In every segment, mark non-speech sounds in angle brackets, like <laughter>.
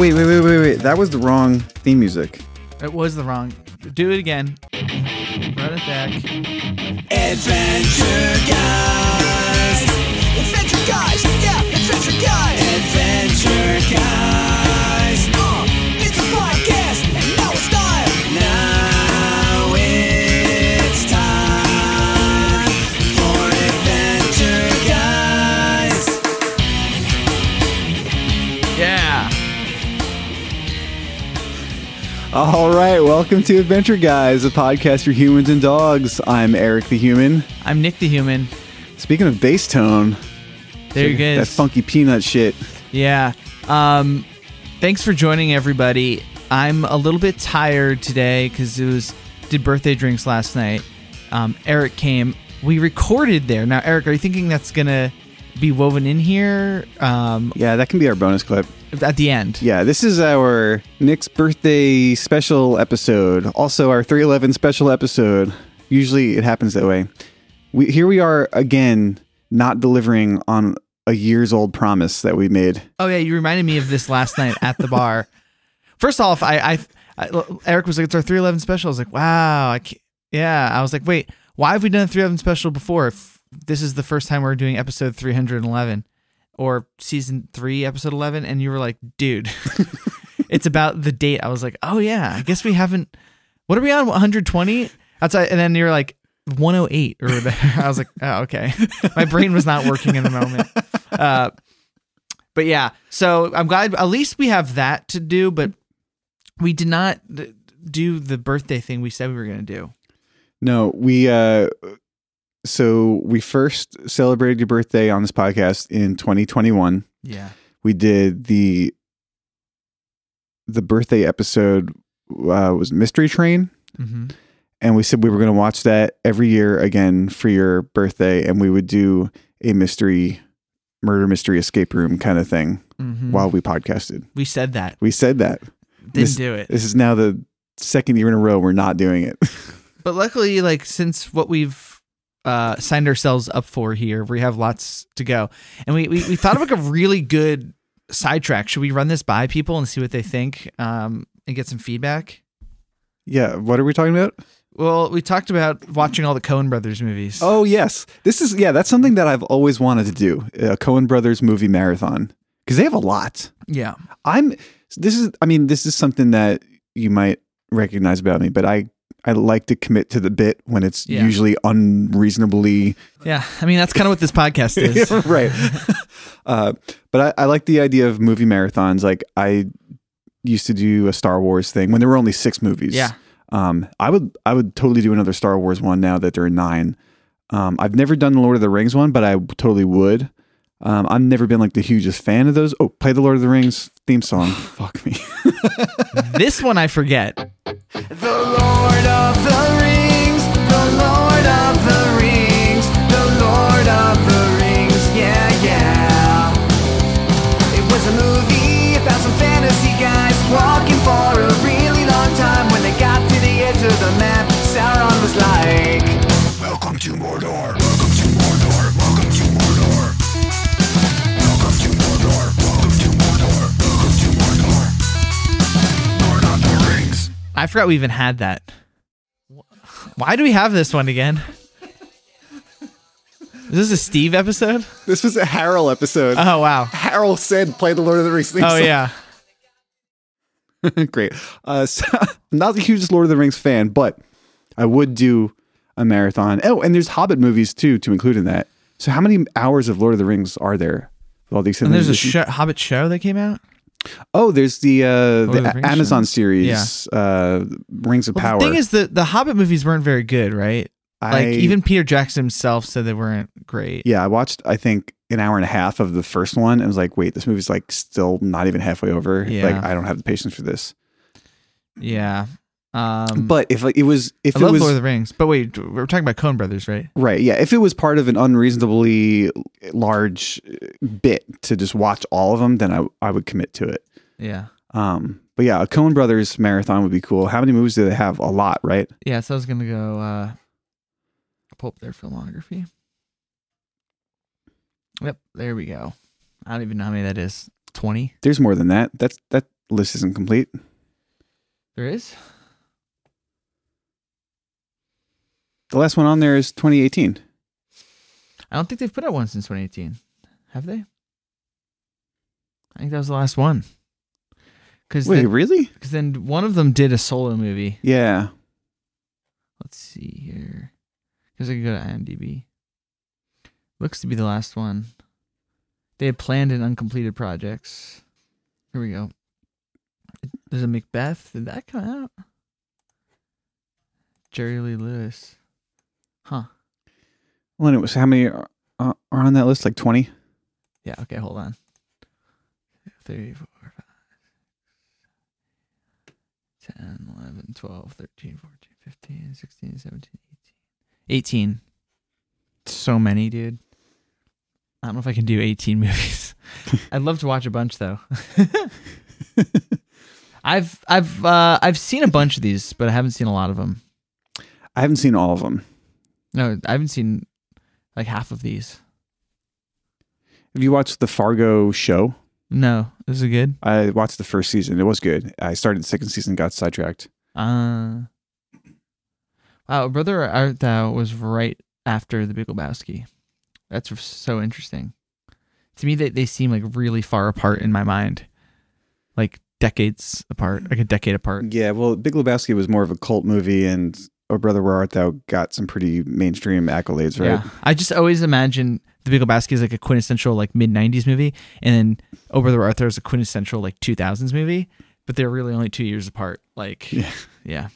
Wait, wait, wait, wait, wait. That was the wrong theme music. It was the wrong. Do it again. Run it back. Adventure Guys. Adventure Guys. Yeah, Adventure Guys. Adventure Guys. All right, welcome to Adventure Guys, a podcast for humans and dogs. I'm Eric the Human. I'm Nick the Human. Speaking of bass tone, There you go. that funky peanut shit. Yeah. Um, thanks for joining everybody. I'm a little bit tired today because it was did birthday drinks last night. Um, Eric came. We recorded there. Now, Eric, are you thinking that's gonna be woven in here um, Yeah, that can be our bonus clip. At the end? Yeah, this is our Nick's birthday special episode. Also, our 311 special episode. Usually it happens that way. We, here we are again, not delivering on a years old promise that we made. Oh yeah, you reminded me of this last night at the bar. First off, I, I, I Eric was like, "It's our 311 special." I was like, "Wow, I can't, yeah." I was like, "Wait, why have we done a 311 special before? If this is the first time we're doing episode 311 or season three, episode 11?" And you were like, "Dude, <laughs> it's about the date." I was like, "Oh yeah, I guess we haven't. What are we on? 120?" Outside, and then you're like. 108 or. I was like, oh, okay. My brain was not working in the moment. Uh, but yeah, so I'm glad at least we have that to do, but we did not do the birthday thing we said we were going to do. No, we uh so we first celebrated your birthday on this podcast in 2021. Yeah. We did the the birthday episode uh, was Mystery Train, hmm and we said we were going to watch that every year again for your birthday, and we would do a mystery murder mystery escape room kind of thing hmm while we podcasted. we said that. We said that. Didn't This- do it. This is now the second year in a row we're not doing it. <laughs> But luckily, like, since what we've uh, signed ourselves up for here, we have lots to go. And we, we, we thought of like a really good sidetrack. Should we run this by people and see what they think um, and get some feedback? yeah, what are we talking about? Well, we talked about watching all the Coen Brothers movies. Oh yes, this is yeah. That's something that I've always wanted to do. A Coen Brothers movie marathon because they have a lot. yeah. I'm. This is. I mean, this is something that you might recognize about me, but I. I like to commit to the bit when it's Yeah. usually unreasonably Yeah. I mean, that's kind of what this podcast <laughs> is. right. <laughs> uh, but I, I like the idea of movie marathons. Like I used to do a Star Wars thing when there were only six movies. Yeah. Um, I would I would totally do another Star Wars one now that there are nine. Um, I've never done the Lord of the Rings one, but I totally would. Um, I've never been like the hugest fan of those. Oh, play the Lord of the Rings theme song. <sighs> Fuck me. <laughs> this one I forget. The Lord of the Rings, the Lord of the Rings, the Lord of the Rings, yeah, yeah. It was a movie about some fantasy guys walking for a really long time. When they got to the edge of the map, Sauron was like, Welcome to Mordor, I forgot we even had that. Why do we have this one again? Is this a Steve episode? this was a Harold episode. Oh wow. Harold said, "Play the Lord of the Rings theme Oh song." yeah. <laughs> Great. Uh, so, I'm <laughs> not the hugest Lord of the Rings fan, but I would do a marathon. Oh, and there's Hobbit movies too to include in that. So how many hours of Lord of the Rings are there? With all these And there's a Hobbit show that came out. Oh, there's the uh, the the Amazon series, uh, Rings of Well, Power. the thing is, the the Hobbit movies weren't very good, right? Like even Peter Jackson himself said they weren't great. yeah, I watched I think an hour and a half of the first one and was like, wait, this movie's like still not even halfway over. Yeah. Like I don't have the patience for this. Yeah. Um, But if like, it was if I it love was Lord of the Rings. But wait, we're talking about Coen Brothers, right? Right. Yeah. If it was part of an unreasonably large bit to just watch all of them, then I, I would commit to it. Yeah. Um, but yeah, a Coen Brothers marathon would be cool. How many movies do they have? A lot, right? Yeah. So I was gonna go uh, pull up their filmography. Yep. There we go. I don't even know how many that is. Twenty. There's more than that. That's that. list isn't complete. There is. The last one on there is 2018. I don't think they've put out one since 2018. Have they? I think that was the last one. Because Wait, then, really? 'cause then one of them did a solo movie. Yeah. Let's see here. Because I can go to IMDb. Looks to be the last one. They had planned and uncompleted projects. Here we go. There's a Macbeth. Did that come out? Jerry Lee Lewis. Huh. Well, and it was how many are, are on that list? Like 20? Yeah, okay, hold on. Three, four, five, six, 10, 11, 12, 13, 14, 15, 16, 17, 18. 18. So many, dude. I don't know if I can do 18 <laughs> movies. <laughs> I'd love to watch a bunch though. <laughs> I've I've uh I've seen a bunch of these, but I haven't seen a lot of them. I haven't seen all of them. No, I haven't seen like half of these. Have you watched the Fargo show? No, This is it good? I watched the first season. It was good. I started the second season, got sidetracked. Uh, wow, Brother Art Thou was right after The Big Lebowski. That's so interesting. To me, they, they seem like really far apart in my mind. Like decades apart, like a decade apart. Yeah, well, Big Lebowski was more of a cult movie, and Oh Brother Where Art Thou got some pretty mainstream accolades, right? Yeah. I just always imagine The Big Lebowski is like a quintessential like mid 90s movie, and then Oh Brother Arthur is a quintessential like 2000s movie, but they're really only two years apart. Like, Yeah. yeah.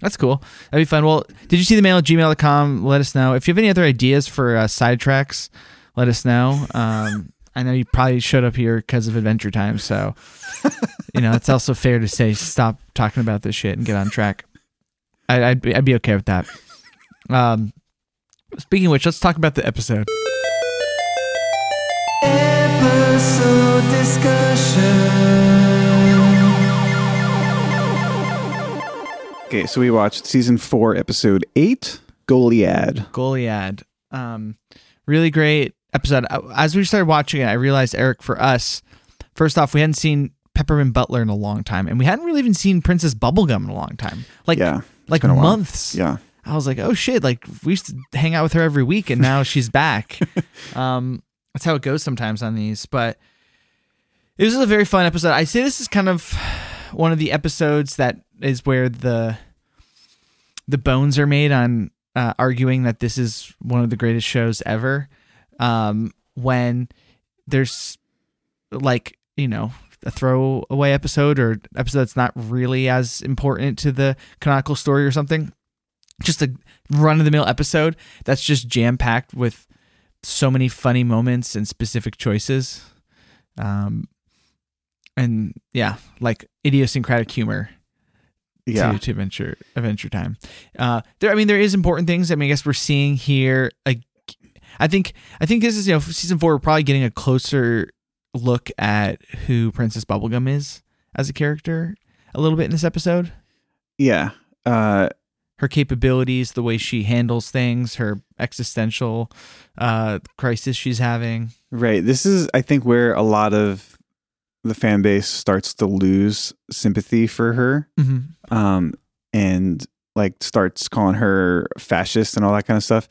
That's cool. That'd be fun. Well, did you see the mail at gmail.com? Let us know. If you have any other ideas for uh, sidetracks, let us know. Um, I know you probably showed up here because of Adventure Time, so you know it's also fair to say stop talking about this shit and get on track. I, I'd be, I'd be okay with that. <laughs> Um, speaking of which, let's talk about the episode. Episode discussion. Okay, so we watched season four, episode eight, Goliad. Goliad. Um, really great episode. Uh, As we started watching it, I realized Eric, for us, first off, we hadn't seen Peppermint Butler in a long time, and we hadn't really even seen Princess Bubblegum in a long time. Like, Yeah, like been a while. months. yeah. I was like, oh shit! Like we used to hang out with her every week, and now she's back. <laughs> um, that's how it goes sometimes on these. But this is a very fun episode. I say this is kind of one of the episodes that is where the the bones are made on uh, arguing that this is one of the greatest shows ever. Um, when there's like you know a throwaway episode or episode that's not really as important to the canonical story or something just a run of the mill episode that's just jam packed with so many funny moments and specific choices. Um, and yeah, like idiosyncratic humor Yeah. to, to adventure adventure time. Uh, there, I mean, there is important things. I mean, I guess we're seeing here. Like, I think, I think this is you know season four. We're probably getting a closer look at who Princess Bubblegum is as a character a little bit in this episode Yeah. Uh, her capabilities, the way she handles things, her existential uh, crisis she's having. right. This is, I think, where a lot of the fan base starts to lose sympathy for her Mm-hmm. um, and like starts calling her fascist and all that kind of stuff.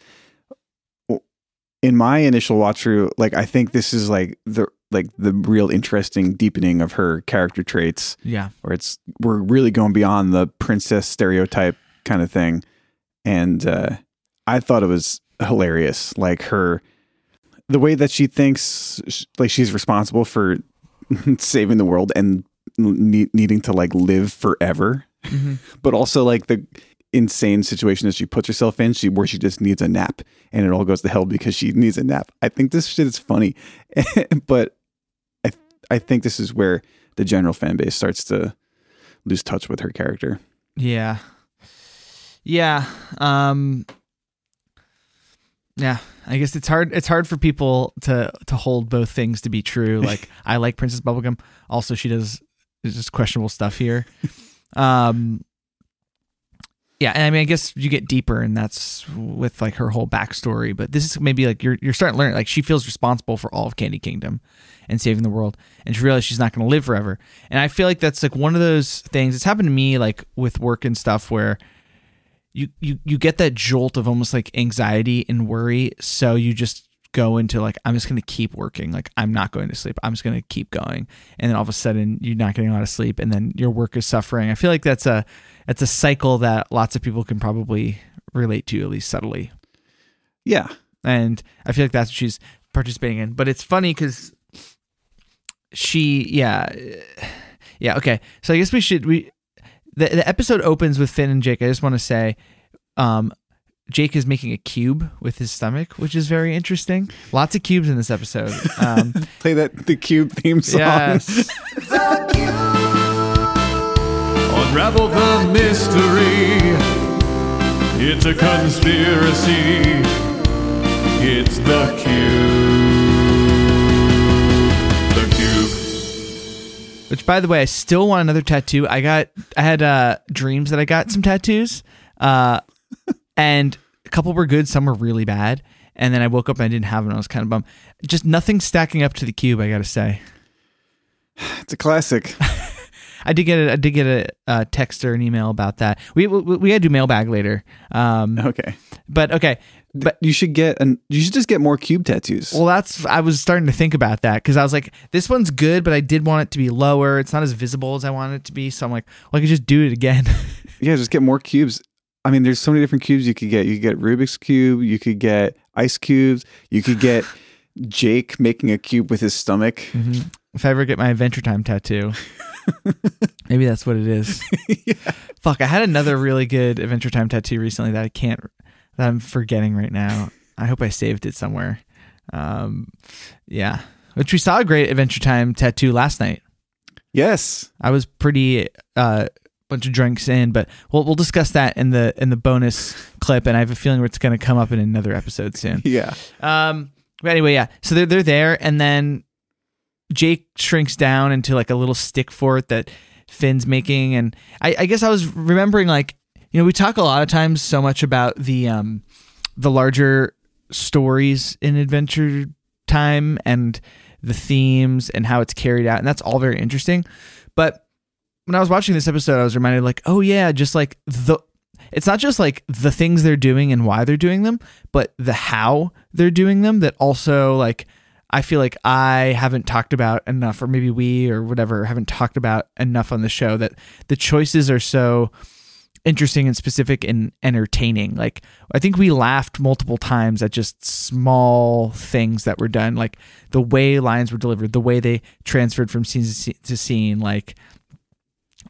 In my initial watch through, like I think this is like the like the real interesting deepening of her character traits, Yeah, where it's we're really going beyond the princess stereotype kind of thing, and uh, I thought it was hilarious, like her the way that she thinks sh- like she's responsible for <laughs> saving the world and ne- needing to like live forever. Mm-hmm. <laughs> but also like the insane situation that she puts herself in she where she just needs a nap. And it all goes to hell because she needs a nap. I think this shit is funny. <laughs> But i think this is where the general fan base starts to lose touch with her character yeah, yeah. Um, yeah. I guess it's hard. It's hard for people to to hold both things to be true. <laughs> Like I like Princess Bubblegum. Also, she does just questionable stuff here. Um, yeah, and I mean, I guess you get deeper, and that's with like her whole backstory. But this is maybe like you're you're starting to learn like she feels responsible for all of Candy Kingdom and saving the world, and she realizes she's not going to live forever. And I feel like that's like one of those things. It's happened to me like with work and stuff where you you you get that jolt of almost like anxiety and worry, so you just go into like I'm just going to keep working. Like I'm not going to sleep. I'm just going to keep going. And then all of a sudden you're not getting a lot of sleep and then your work is suffering. I feel like that's a that's a cycle that lots of people can probably relate to at least subtly. Yeah. And I feel like that's what she's participating in. But it's funny cuz she yeah <sighs> yeah okay. So I guess we should we the the episode opens with Finn and Jake. I just want to say um Jake is making a cube with his stomach, which is very interesting. Lots of cubes in this episode. <laughs> Um, Play that the cube theme song. <laughs> <laughs> yes. Unravel the mystery. It's a conspiracy. It's the cube. The cube. Which, by the way, I still want another tattoo. I got, I had uh, dreams that I got some tattoos, uh, and a couple were good, some were really bad. And then I woke up and I didn't have them. I was kind of bummed. Just nothing stacking up to the cube. I got to say. It's a classic. I did get a, I did get a, a text or an email about that. We we, we got to do mailbag later. Um, Okay. but okay. But You should get an you should just get more cube tattoos. Well, that's I was starting to think about that because I was like, this one's good, but I did want it to be lower. It's not as visible as I wanted it to be, so I'm like, well, I could just do it again. <laughs> yeah, just get more cubes. I mean, there's so many different cubes you could get. You could get Rubik's cube, you could get ice cubes, you could get <sighs> Jake making a cube with his stomach. If I ever get my Adventure Time tattoo, <laughs> maybe that's what it is. <laughs> Fuck, I had another really good Adventure Time tattoo recently that I can't, that I'm forgetting right now. I hope I saved it somewhere. Um, yeah, which we saw a great Adventure Time tattoo last night. Yes. I was pretty uh a bunch of drinks in, but we'll we'll discuss that in the in the bonus clip, and I have a feeling it's going to come up in another episode soon. <laughs> Yeah. Um, but anyway, yeah. So they're they're there, and then Jake shrinks down into like a little stick fort that Finn's making, and I, I guess I was remembering like you know we talk a lot of times so much about the um the larger stories in Adventure Time and the themes and how it's carried out, and that's all very interesting, but when I was watching this episode, I was reminded like, oh yeah, just like the it's not just like the things they're doing and why they're doing them, but the how they're doing them that also like I feel like I haven't talked about enough or maybe we or whatever haven't talked about enough on the show that the choices are so interesting and specific and entertaining. Like I think we laughed multiple times at just small things that were done, like the way lines were delivered, the way they transferred from scene to scene- like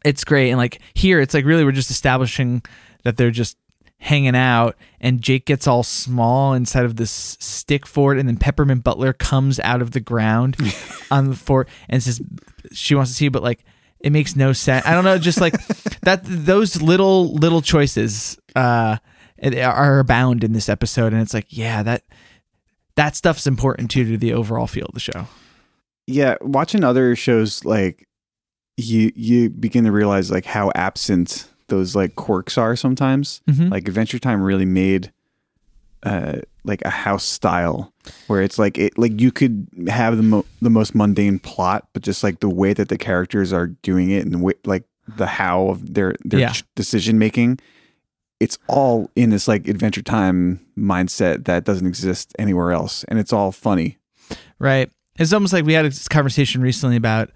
it's great. And like here, it's like really we're just establishing that they're just hanging out, and Jake gets all small inside of this stick fort, and then Peppermint Butler comes out of the ground <laughs> on the fort and says she wants to see, but like it makes no sense. I don't know, just like <laughs> that. Those little little choices uh, are abound in this episode, and it's like, yeah, that that stuff's important too to the overall feel of the show. Yeah, watching other shows like you you begin to realize like how absent those like quirks are sometimes. Mhm. Like Adventure Time really made uh like a house style where it's like it like you could have the mo- the most mundane plot but just like the way that the characters are doing it and the way, like the how of their their Yeah. ch- decision making it's all in this like Adventure Time mindset that doesn't exist anywhere else and it's all funny. Right. It's almost like we had this conversation recently about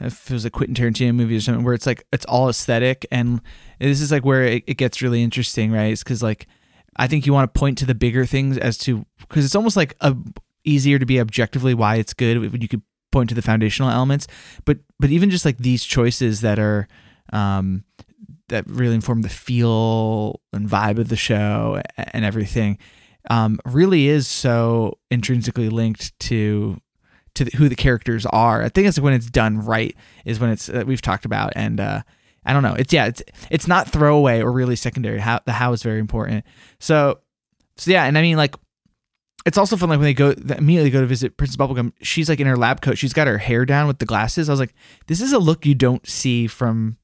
if it was a Quentin Tarantino movie or something where it's like it's all aesthetic and this is like where it, it gets really interesting, right? Because like I think you want to point to the bigger things as to because it's almost like a, easier to be objectively why it's good when you could point to the foundational elements, but but even just like these choices that are um that really inform the feel and vibe of the show and everything um, really is so intrinsically linked to to the, who the characters are. I think it's when it's done right is when it's uh, we've talked about and uh, I don't know. It's yeah, it's it's not throwaway or really secondary. How the how is very important. So so yeah, and I mean like it's also fun like when they go they immediately go to visit Princess Bubblegum. She's like in her lab coat. She's got her hair down with the glasses. I was like, this is a look you don't see from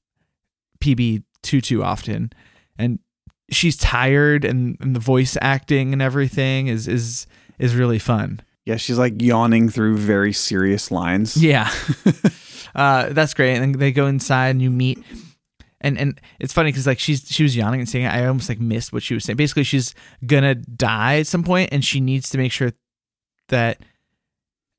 PB too too often, and she's tired and, and the voice acting and everything is is is really fun. Yeah, she's like yawning through very serious lines. <laughs> Yeah. <laughs> uh, that's great. And they go inside and you meet and and it's funny because like she's she was yawning and saying I almost like missed what she was saying. Basically, she's gonna die at some point, and she needs to make sure that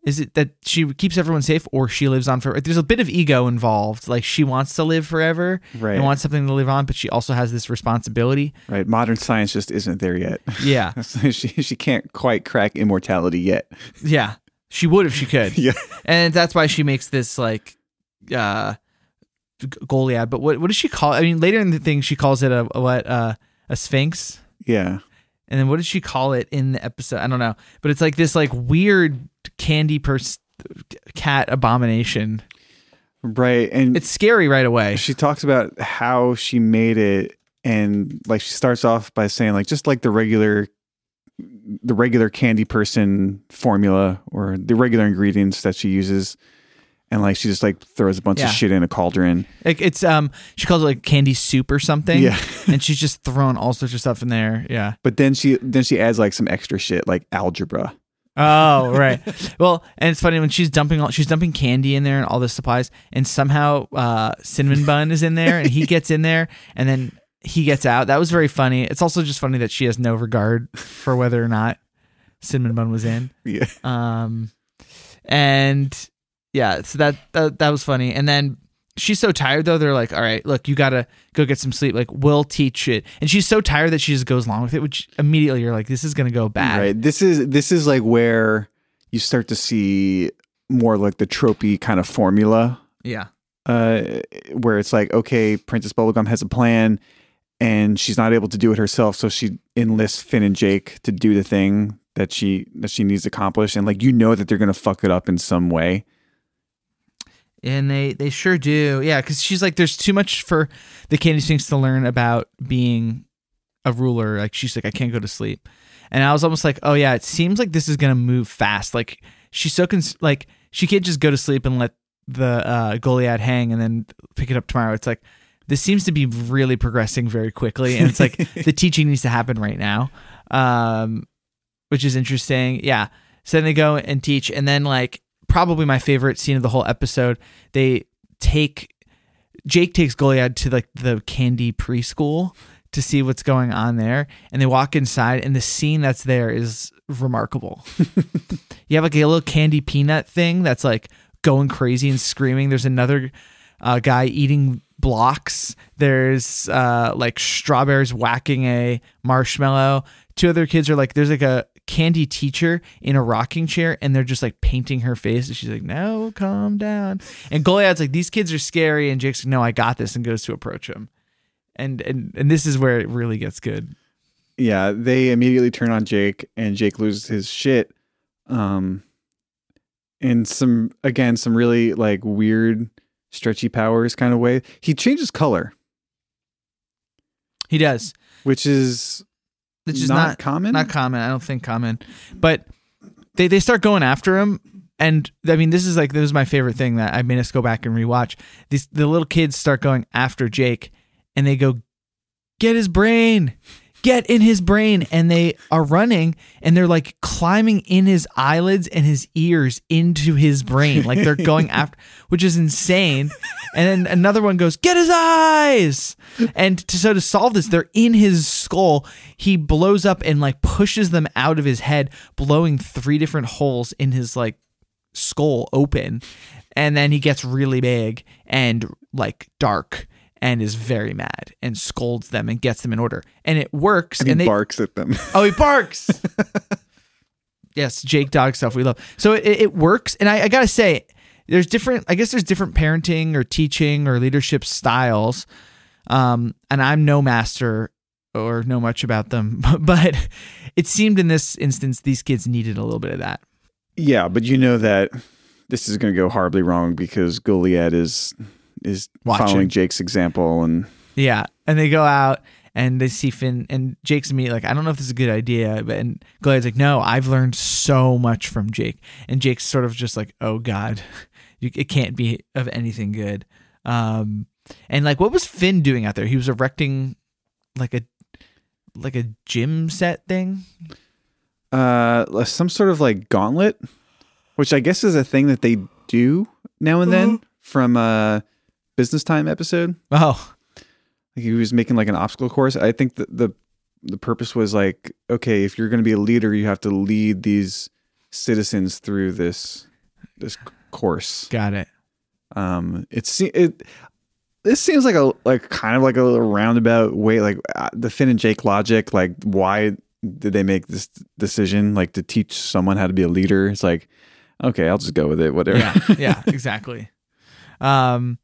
is it that she keeps everyone safe or she lives on forever. There's a bit of ego involved. Like she wants to live forever Right. and wants something to live on, but she also has this responsibility. Right. Modern science just isn't there yet. Yeah, <laughs> she she can't quite crack immortality yet. yeah. She would if she could. <laughs> Yeah. and that's why she makes this like uh Goliad. But what what does she call? it? I mean, later in the thing, she calls it a, a what uh, a sphinx. Yeah. And then what did she call it in the episode? I don't know. But it's like this like weird candy purse cat abomination. Right. And It's scary right away. she talks about how she made it and like she starts off by saying like just like the regular the regular candy person formula or the regular ingredients that she uses and like she just like throws a bunch Yeah. of shit in a cauldron Like it's um she calls it like candy soup or something. Yeah. <laughs> and she's just throwing all sorts of stuff in there. Yeah. but then she then she adds like some extra shit like algebra Oh, right. well, and it's funny when she's dumping all she's dumping candy in there and all the supplies, and somehow uh, cinnamon bun is in there, and he gets in there, and then he gets out. That was very funny. It's also just funny that she has no regard for whether or not cinnamon bun was in. yeah Um, and yeah, so that, that that was funny. And then she's so tired though. They're like, "All right, look, you gotta go get some sleep. Like, we'll teach it." And she's so tired that she just goes along with it, which immediately you're like, "This is gonna go bad." right this is this is like where you start to see more like the tropey kind of formula Yeah. uh, where it's like, okay, Princess Bubblegum has a plan and she's not able to do it herself, so she enlists Finn and Jake to do the thing that she that she needs to accomplish, and like you know that they're gonna fuck it up in some way. And they they sure do. Yeah, because she's like, there's too much for the Candy Sphinx to learn about being a ruler. Like she's like, I can't go to sleep. And I was almost like, oh yeah, it seems like this is gonna move fast. Like she's so cons- like she can't just go to sleep and let the uh, Goliad hang and then pick it up tomorrow. It's like this seems to be really progressing very quickly, and it's like <laughs> the teaching needs to happen right now, um, which is interesting. Yeah. So then they go and teach, and then like probably my favorite scene of the whole episode, they take Jake takes Goliad to like the candy preschool to see what's going on there, and they walk inside, and the scene that's there is remarkable. <laughs> you have like a little candy peanut thing that's like going crazy and screaming. There's another uh, guy eating blocks. There's uh, like strawberries whacking a marshmallow. Two other kids are like, there's like a candy teacher in a rocking chair, and they're just like painting her face. And she's like, no, calm down. And Goliad's like, these kids are scary. And Jake's like, no, I got this, and goes to approach him. And and and this is where it really gets good. Yeah, they immediately turn on Jake, and Jake loses his shit. Um, in some again some really like weird stretchy powers kind of way. He changes color, He does. which is Which is not, not common. Not common. I don't think common. But they they start going after him. And I mean, this is like this is my favorite thing that I made us go back and rewatch. These the little kids start going after Jake, and they go, "Get his brain, get in his brain!" And they are running, and they're like climbing in his eyelids and his ears into his brain, like they're going <laughs> after, which is insane. And then another one goes, "Get his eyes!" And to, so to solve this, they're in his skull. He blows up and like pushes them out of his head, blowing three different holes in his like skull open. And then he gets really big and like dark and is very mad and scolds them and gets them in order. And it works. and he they barks at them. Oh, he barks. <laughs> yes, Jake dog stuff we love. So it, it works, and I, I gotta say, there's different. I guess there's different parenting or teaching or leadership styles. Um, and I'm no master or know much about them, <laughs> but it seemed in this instance these kids needed a little bit of that. Yeah, but you know that this is going to go horribly wrong because Goliad is is Watching. following Jake's example, and Yeah, and they go out and they see Finn and Jake's me like I don't know if this is a good idea, but and Goliad's like, no, I've learned so much from Jake, and Jake's sort of just like, oh god, <laughs> you, it can't be of anything good. Um, and like, what was Finn doing out there? He was erecting like a like a gym set thing. uh some sort of like gauntlet which i guess is a thing that they do now and then from a business time episode. Oh, like he was making like an obstacle course. I think that the the purpose was like okay if you're going to be a leader you have to lead these citizens through this this course. Got it. um it se- it this seems like a like kind of like a little roundabout way like uh, the Finn and Jake logic like why did they make this decision like to teach someone how to be a leader? It's like okay I'll just go with it whatever. Yeah, yeah, <laughs> exactly. Um,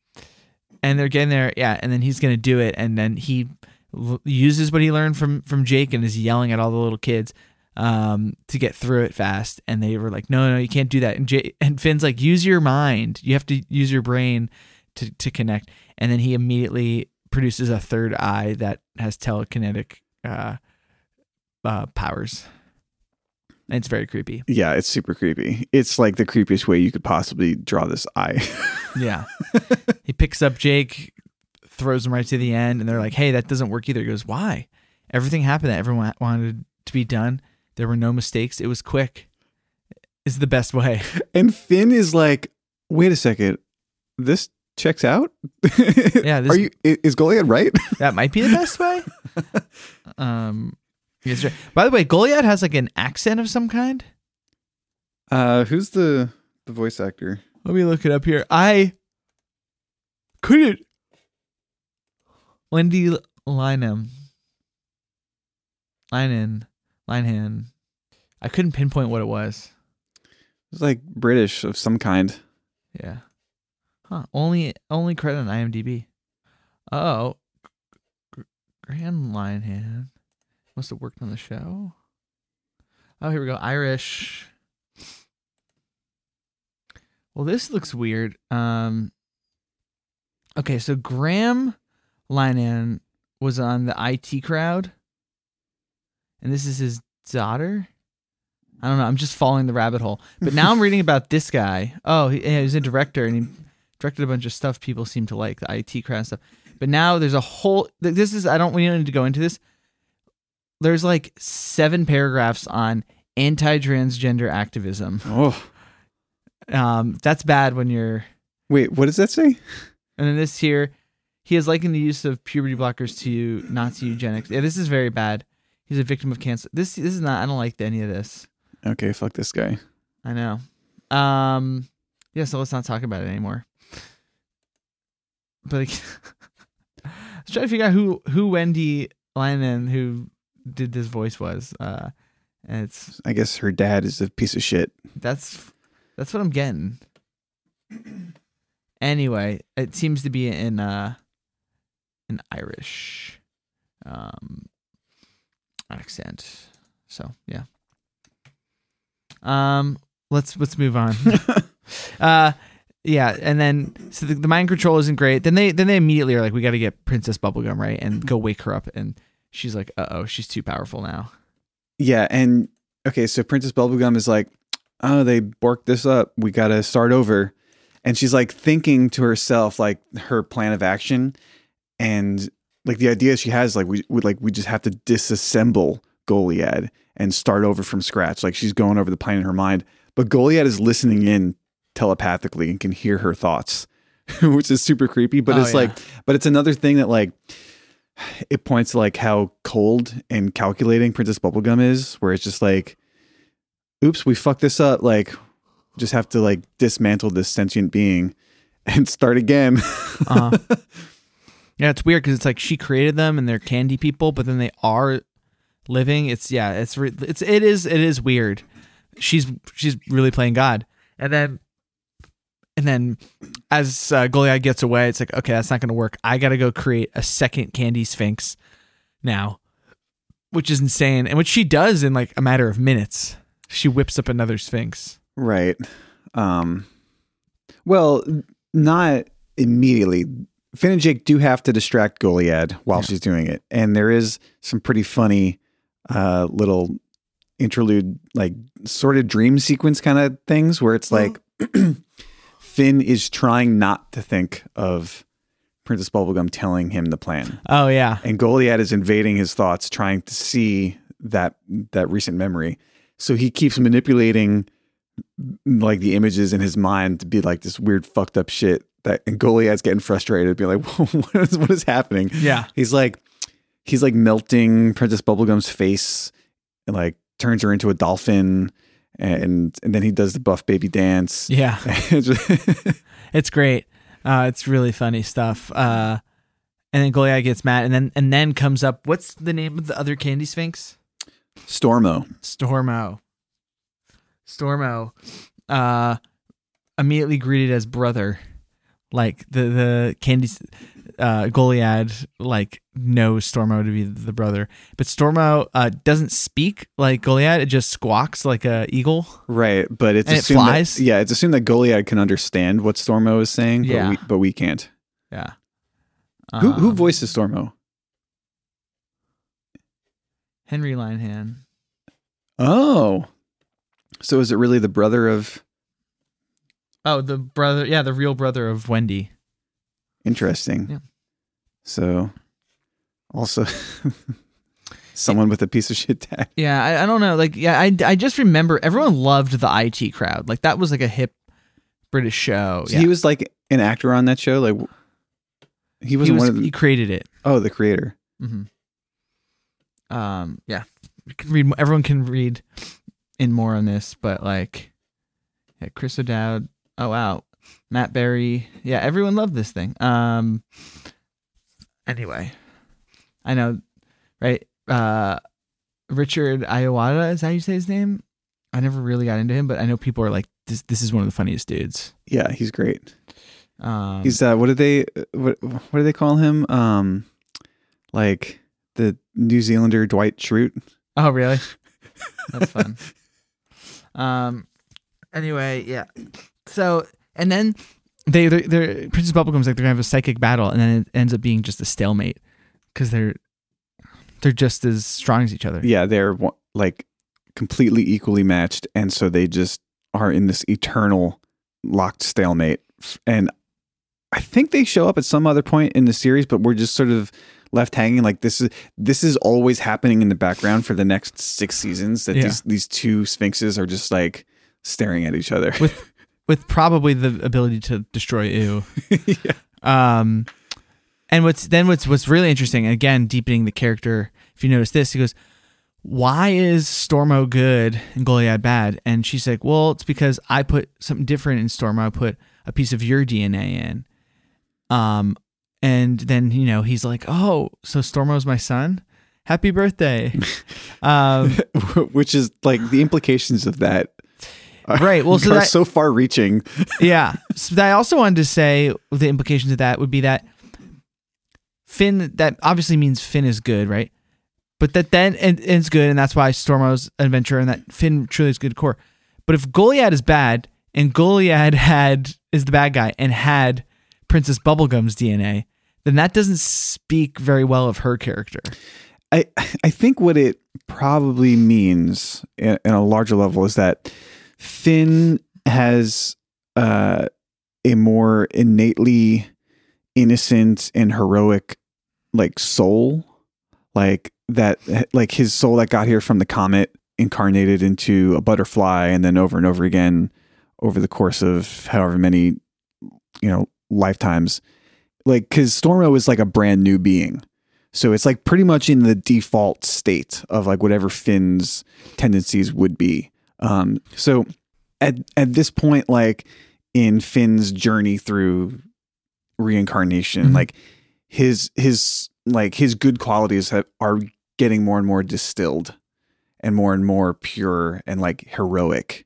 and they're getting there, yeah, and then he's gonna do it, and then he l- uses what he learned from from Jake and is yelling at all the little kids um to get through it fast and they were like no no you can't do that. And Jay, and Finn's like use your mind. You have to use your brain to to connect. And then he immediately produces a third eye that has telekinetic uh uh powers it's very creepy yeah it's super creepy it's like the creepiest way you could possibly draw this eye <laughs> Yeah. he picks up Jake, throws him right to the end, and they're like, hey, that doesn't work either. He goes, why? Everything happened that everyone wanted to be done. There were no mistakes. It was quick. Is the best way. <laughs> and Finn is like wait a second this checks out Yeah, <laughs> this- are you is Goliad right That might be the best way. Um. By the way, Goliad has like an accent of some kind. uh who's the the voice actor Let me look it up here. I couldn't. Wendy Lynham. Linehan. Linehan. I couldn't pinpoint what it was. it's like British of some kind Yeah. Huh. Only only credit on IMDb. Oh. Graham Linehan. Must have worked on the show. Oh, here we go. Irish. Well, this looks weird. Um Okay, so Graham Linehan was on the IT crowd. And this is his daughter. I don't know. I'm just following the rabbit hole. But now I'm <laughs> reading about this guy. Oh, he, yeah, he's a director and he directed a bunch of stuff people seem to like, the IT crowd stuff. But now there's a whole. This is. I don't. We don't need to go into this. There's like seven paragraphs on anti-transgender activism. oh Um, that's bad when you're. wait what does that say And then this here, he is liking the use of puberty blockers to Nazi eugenics. Yeah, this is very bad. He's a victim of cancer. This this is not. I don't like any of this. okay fuck this guy I know. Um, yeah. So let's not talk about it anymore. But like, <laughs> I was trying to figure out who who Wendy Lyman who did this voice was. Uh, and it's I guess her dad is a piece of shit. that's that's what I'm getting. <clears throat> Anyway, it seems to be in uh an Irish um accent. So yeah. Um let's let's move on. <laughs> <laughs> uh yeah, and then so the, the mind control isn't great. Then they then they immediately are like, we got to get Princess Bubblegum right and go wake her up. And she's like, uh oh, she's too powerful now. Yeah, and okay, so Princess Bubblegum is like, oh, they borked this up. We got to start over. And she's like thinking to herself, like her plan of action, and like the idea she has, like we would like we just have to disassemble Goliad and start over from scratch. Like she's going over the plan in her mind, but Goliad is listening in telepathically and can hear her thoughts, <laughs> which is super creepy. But Oh, it's yeah. like, but it's another thing that like it points to like how cold and calculating Princess Bubblegum is, where it's just like, oops, we fucked this up. Like, just have to like dismantle this sentient being <laughs> and start again. Uh-huh. <laughs> yeah, it's weird because it's like she created them and they're candy people, but then they are living. It's yeah, it's re- it's it is it is weird. She's she's really playing God, and then and then as uh, Goliad gets away, it's like okay, that's not going to work. I got to go create a second candy sphinx now, which is insane, and what she does in like a matter of minutes. She whips up another sphinx. right. Um, well, not immediately. Finn and Jake do have to distract Goliad while she's doing it, and there is some pretty funny uh, little interlude, like sort of dream sequence kind of things, where it's like <clears throat> Finn is trying not to think of Princess Bubblegum telling him the plan. Oh yeah. And Goliad is invading his thoughts, trying to see that that recent memory. So he keeps manipulating like the images in his mind to be like this weird fucked up shit. That and Goliad's getting frustrated, being like, <laughs> "What is what is happening?" Yeah. He's like, he's like melting Princess Bubblegum's face, and like turns her into a dolphin, and and then he does the buff baby dance. Yeah. <laughs> <laughs> It's great. Uh, it's really funny stuff. Uh, and then Goliad gets mad, and then and then comes up. What's the name of the other candy sphinx? Stormo. Stormo. Stormo. Uh, immediately greeted as brother. Like the the candy, uh, Goliad like knows Stormo to be the brother, but Stormo uh doesn't speak like Goliad. It just squawks like a eagle. Right, but it's And it assumed that- flies? yeah, it's assumed that Goliad can understand what Stormo is saying, but Yeah. we but we can't. Yeah. Who who Um, voices Stormo? Henry Linehan. Oh, so is it really the brother of? Oh, the brother. Yeah, the real brother of Wendy. Interesting. Yeah. So, also, <laughs> someone with a piece of shit tag. Yeah, I, I don't know. Like, yeah, I, I just remember everyone loved the IT crowd. Like, that was like a hip British show. So yeah. He was like an actor on that show. Like he he, wasn't was, one of the. he created it. oh, the creator. Mm-hmm. Um, yeah, you can read. Everyone can read in more on this, but like, yeah, Chris O'Dowd. Oh wow, Matt Berry. Yeah, everyone loved this thing. Um. Anyway, I know, right? Uh, Richard Ayoade is how you say his name. I never really got into him, but I know people are like, this. This is one of the funniest dudes. Yeah, he's great. Um, He's uh, what did they what what do they call him? Um, like the New Zealander Dwight Schrute. Oh, really? <laughs> That's fun. um. Anyway, yeah. So, and then they, they're, they're Princess Bubblegum's like they're gonna have a psychic battle, and then it ends up being just a stalemate because they're they're just as strong as each other. Yeah, they're like completely equally matched, and so they just are in this eternal locked stalemate. And I think they show up at some other point in the series, but we're just sort of left hanging. Like this is this is always happening in the background for the next six seasons. That Yeah. these these two sphinxes are just like staring at each other. With with probably the ability to destroy you. <laughs> yeah. Um, and what's then what's what's really interesting again, deepening the character. If you notice this, he goes, "Why is Stormo good and Goliad bad?" And she's like, "Well, it's because I put something different in Stormo. I put a piece of your DNA in." Um, and then you know he's like, "Oh, so Stormo's my son." Happy birthday. <laughs> um, <laughs> Which is like the implications of that. Right, well, <laughs> <laughs> so that- so far reaching. yeah. So I also wanted to say the implications of that would be that Finn, that obviously means Finn is good, right? But that then and, and it's good, and that's why Stormo's adventure and that Finn truly is good core. But if Goliad is bad and Goliad <laughs> had is the bad guy and had Princess Bubblegum's DNA, then that doesn't speak very well of her character. I I think what it probably means in, in a larger level is that Finn has uh, a more innately innocent and heroic like soul, like that, like his soul that got here from the comet incarnated into a butterfly, and then over and over again over the course of however many you know lifetimes. Like, because Stormo is like a brand new being. So it's like pretty much in the default state of like whatever Finn's tendencies would be. Um, so at at this point, like in Finn's journey through reincarnation, Mhm. like his his like his good qualities have, are getting more and more distilled and more and more pure and like heroic.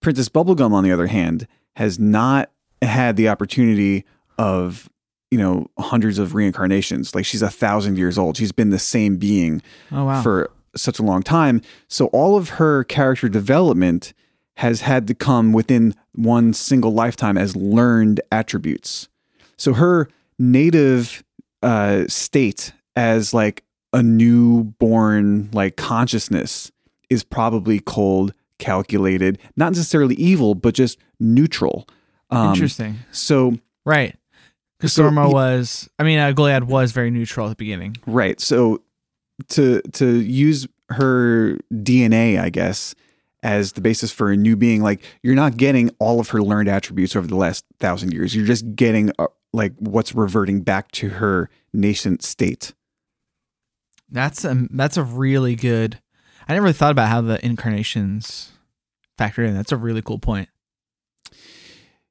Princess Bubblegum, on the other hand, has not had the opportunity of you know hundreds of reincarnations like she's a thousand years old she's been the same being Oh wow. for such a long time so all of her character development has had to come within one single lifetime as learned attributes so her native uh, state as like a newborn like consciousness is probably cold calculated not necessarily evil but just neutral um, Interesting. so Right. Because So was, I mean, uh, Goliad was very neutral at the beginning. Right. So to to use her DNA, I guess, as the basis for a new being, like you're not getting all of her learned attributes over the last thousand years. You're just getting uh, like what's reverting back to her nascent state. That's a that's a really good. I never really thought about how the incarnations factor in. That's a really cool point.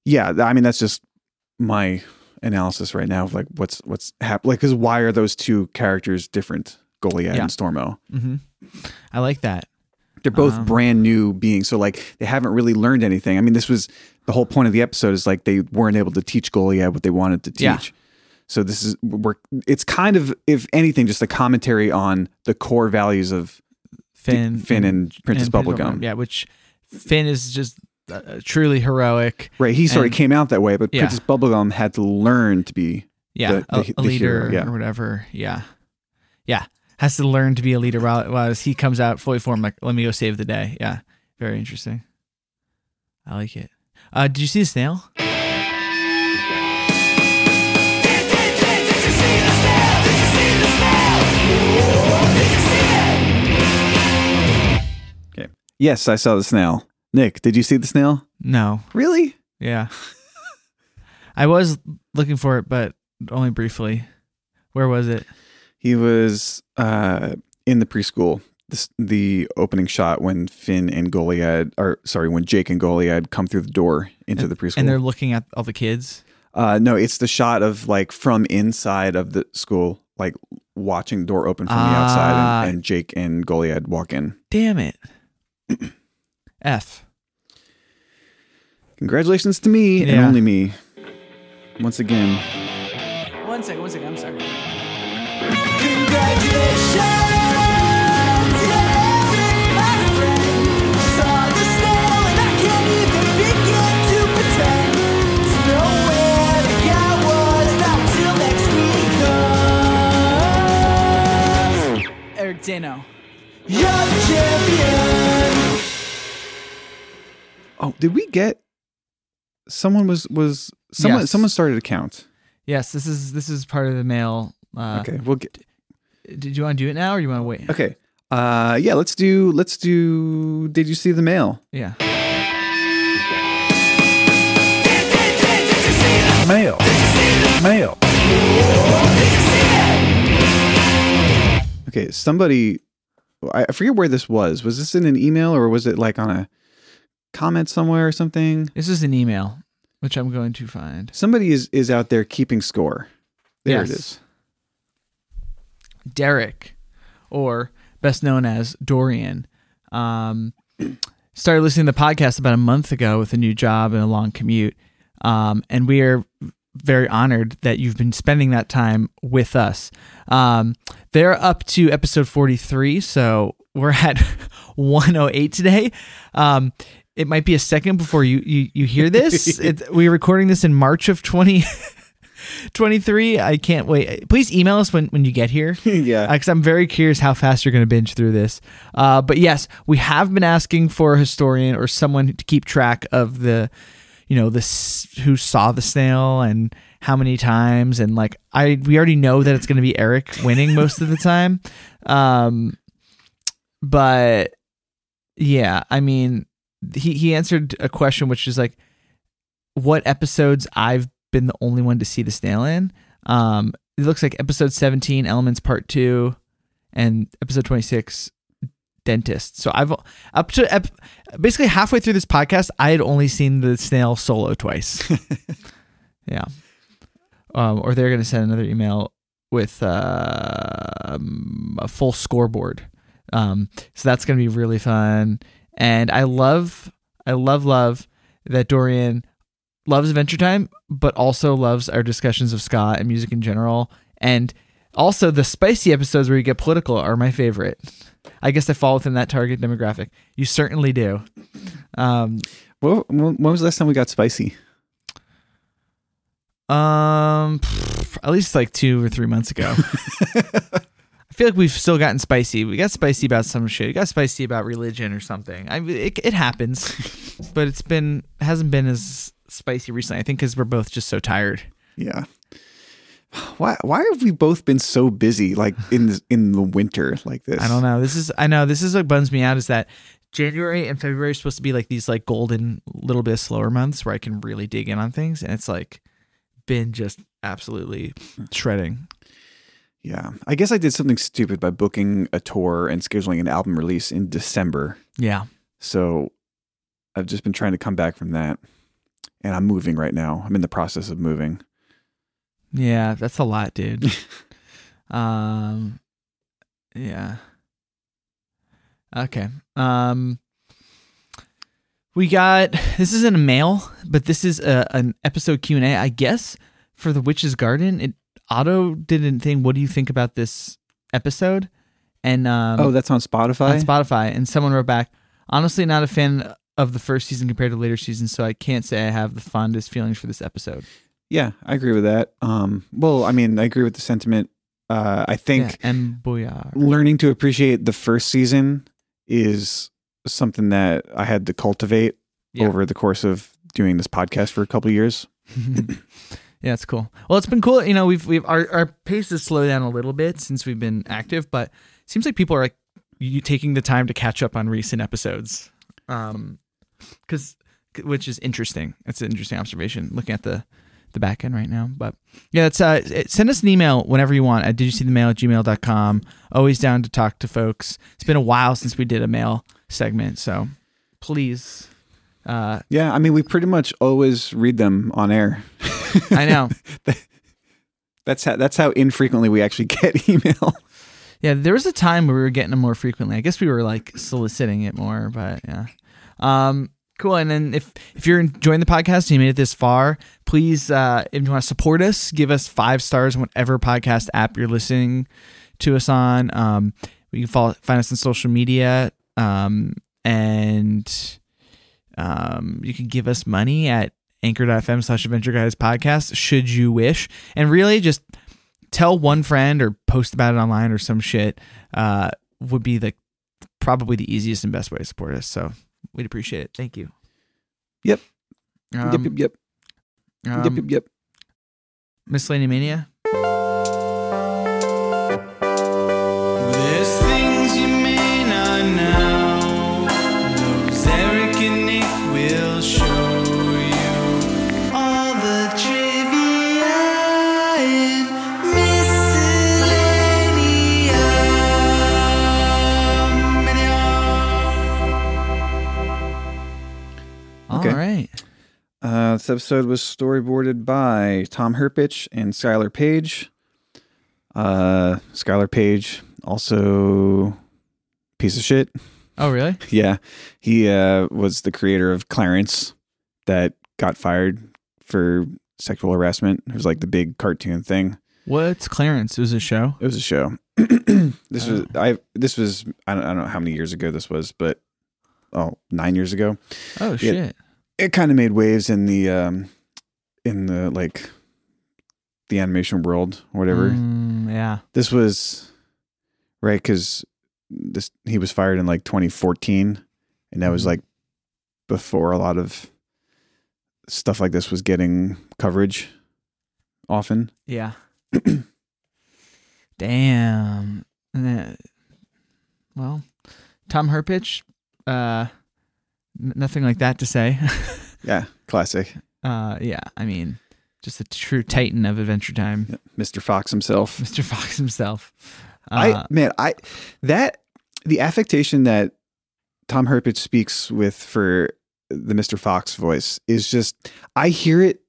Yeah, I mean that's just my analysis right now of like what's what's happening. Like, because why are those two characters different, Goliad Yeah. and Stormo? hmm I like that. They're both Um, brand new beings, so like they haven't really learned anything. I mean, this was the whole point of the episode is like they weren't able to teach Goliad what they wanted to teach. Yeah. So this is we're it's kind of if anything just a commentary on the core values of Finn, Finn and Princess and Bubblegum. Yeah, which Finn is just uh, truly heroic. Right, he sort of came out that way, but Yeah. Princess Bubblegum had to learn to be Yeah, The- a, a the leader hero, yeah. or whatever. Yeah, yeah, has to learn to be a leader while, while he comes out fully formed. Like, let me go save the day. Yeah, very interesting. I like it. Uh, did you see the snail? okay. Yes, I saw the snail. Nick, did you see the snail? No. Really? Yeah. <laughs> I was looking for it, but only briefly. Where was it? He was uh, in the preschool. This, the opening shot when Finn and Goliad, or sorry, when Jake and Goliad come through the door into the preschool. And they're looking at all the kids. Uh, no, it's the shot of like from inside of the school, like watching the door open from the Ah. outside, and, and Jake and Goliad walk in. Damn it. <clears throat> F. Congratulations to me and only me. Once again, One second, one second. I'm sorry. Congratulations, every my friend. Saw the snail and I can't even begin to pretend to know where the guy was. Not till next week comes. Eric Dano. You're the champion. oh, did we get? Someone was was someone Yes. someone started a count. Yes, this is this is part of the mail. Uh, Okay, we'll get. Did you want to do it now, or you want to wait? Okay, uh, yeah, let's do let's do. Did you see the mail? Yeah. Mail. Mail. Okay, somebody, I I forget where this was. Was this in an email or was it like on a comment somewhere or something? This is an email, which I'm going to find. Somebody is is out there keeping score. There it Yes. is. Derek, or best known as Dorian, um, started listening to the podcast about a month ago with a new job and a long commute. Um, and we are very honored that you've been spending that time with us. Um, they're up to episode 43, so we're at <laughs> 108 today. Um, it might be a second before you you, you hear this. <laughs> it, we're recording this in March of 20. 23 i can't wait please email us when, when you get here <laughs> yeah. because I'm very curious how fast you're going to binge through this. Uh, but yes, we have been asking for a historian or someone to keep track of the, you know, this who saw the snail and how many times, and like I we already know that it's going to be Eric winning most of the time. Um, but yeah, I mean, he he answered a question which is like, what episodes I've been the only one to see the snail in. Um, it looks like episode 17 elements part 2 and episode 26 dentist. So i've up to ep- basically halfway through this podcast i had only seen the snail solo twice. <laughs> Yeah. Um, or they're going to send another email with uh, a full scoreboard. Um, so that's going to be really fun. And i love i love love that dorian loves adventure time but also loves our discussions of ska and music in general. And also the spicy episodes where you get political are my favorite. I guess i fall within that target demographic. You certainly do. Um Well, when was the last time we got spicy? um at least like two or three months ago. <laughs> I feel like we've still gotten spicy. We got spicy about some shit. We got spicy about religion or something. I it, it happens but it's been hasn't been as spicy recently i think because we're both just so tired Yeah. Why why have we both been so busy like in this, in the winter like this? I don't know. This is I know this is what bums me out is that January and February are supposed to be like these like golden little bit slower months where I can really dig in on things and it's like been just absolutely shredding. Yeah. I guess I did something stupid by booking a tour and scheduling an album release in December. Yeah. So I've just been trying to come back from that. And I'm moving right now. I'm in the process of moving. Yeah, that's a lot, dude. <laughs> um yeah. Okay. Um we got this isn't a mail, but this is a, an episode Q and A, I guess, for the Witch's Garden. It Otto did a thing. What do you think about this episode? And um, oh, that's on Spotify? on Spotify, and someone wrote back, honestly, not a fan of the first season compared to later seasons, so I can't say I have the fondest feelings for this episode. yeah, I agree with that. Um, well, I mean, I agree with the sentiment. Uh, I think yeah, and learning to appreciate the first season is something that I had to cultivate Yeah. over the course of doing this podcast for a couple of years. <laughs> yeah, it's cool. Well, it's been cool. You know, we've we've our our pace has slowed down a little bit since we've been active, but it seems like people are like you taking the time to catch up on recent episodes. Um, because which is interesting. It's an interesting observation looking at the the back end right now. But yeah, it's uh send us an email whenever you want at did you see the mail at gmail.com. Always down to talk to folks. It's been a while since we did a mail segment, so please uh Yeah, I mean, we pretty much always read them on air. I know. <laughs> That's how that's how infrequently we actually <laughs> get email. Yeah, there was a time where we were getting them more frequently. I guess we were like soliciting it more, but yeah. Um, cool. And then if if you're enjoying the podcast and you made it this far, please, uh, if you want to support us, give us five stars on whatever podcast app you're listening to us on. Um, you can follow, find us on social media, um, and um, you can give us money at anchor.fm slash adventure guys podcast should you wish and really just tell one friend or post about it online or some shit uh, would be the probably the easiest and best way to support us. So we'd appreciate it. Thank you. Yep. Um, yep, yep, yep, um, yep, yep, yep. Miscellany Mania. This episode was storyboarded by Tom Herpich and Skyler Page. Uh, Skyler Page also piece of shit. Oh, really? <laughs> Yeah, he uh, was the creator of Clarence, that got fired for sexual harassment. It was like the big cartoon thing. What's Clarence? It was a show. It was a show. <clears throat> this was Oh. I. This was I don't, I don't know how many years ago this was, but oh nine years ago. Oh, shit. It kind of made waves in the um in the like the animation world, or whatever. Mm, yeah. This was right because this he was fired in like 2014, and that was Mhm. like before a lot of stuff like this was getting coverage often. Yeah. <clears throat> Damn. Then- Well, Tom Herpich, uh, n- nothing like that to say. <laughs> Yeah, classic. uh, yeah, I mean, just a true titan of Adventure Time, Mr. Fox himself. <laughs> Mr. Fox himself. Uh, I man, I that the affectation that Tom Herpich speaks with for the Mr. Fox voice is just I hear it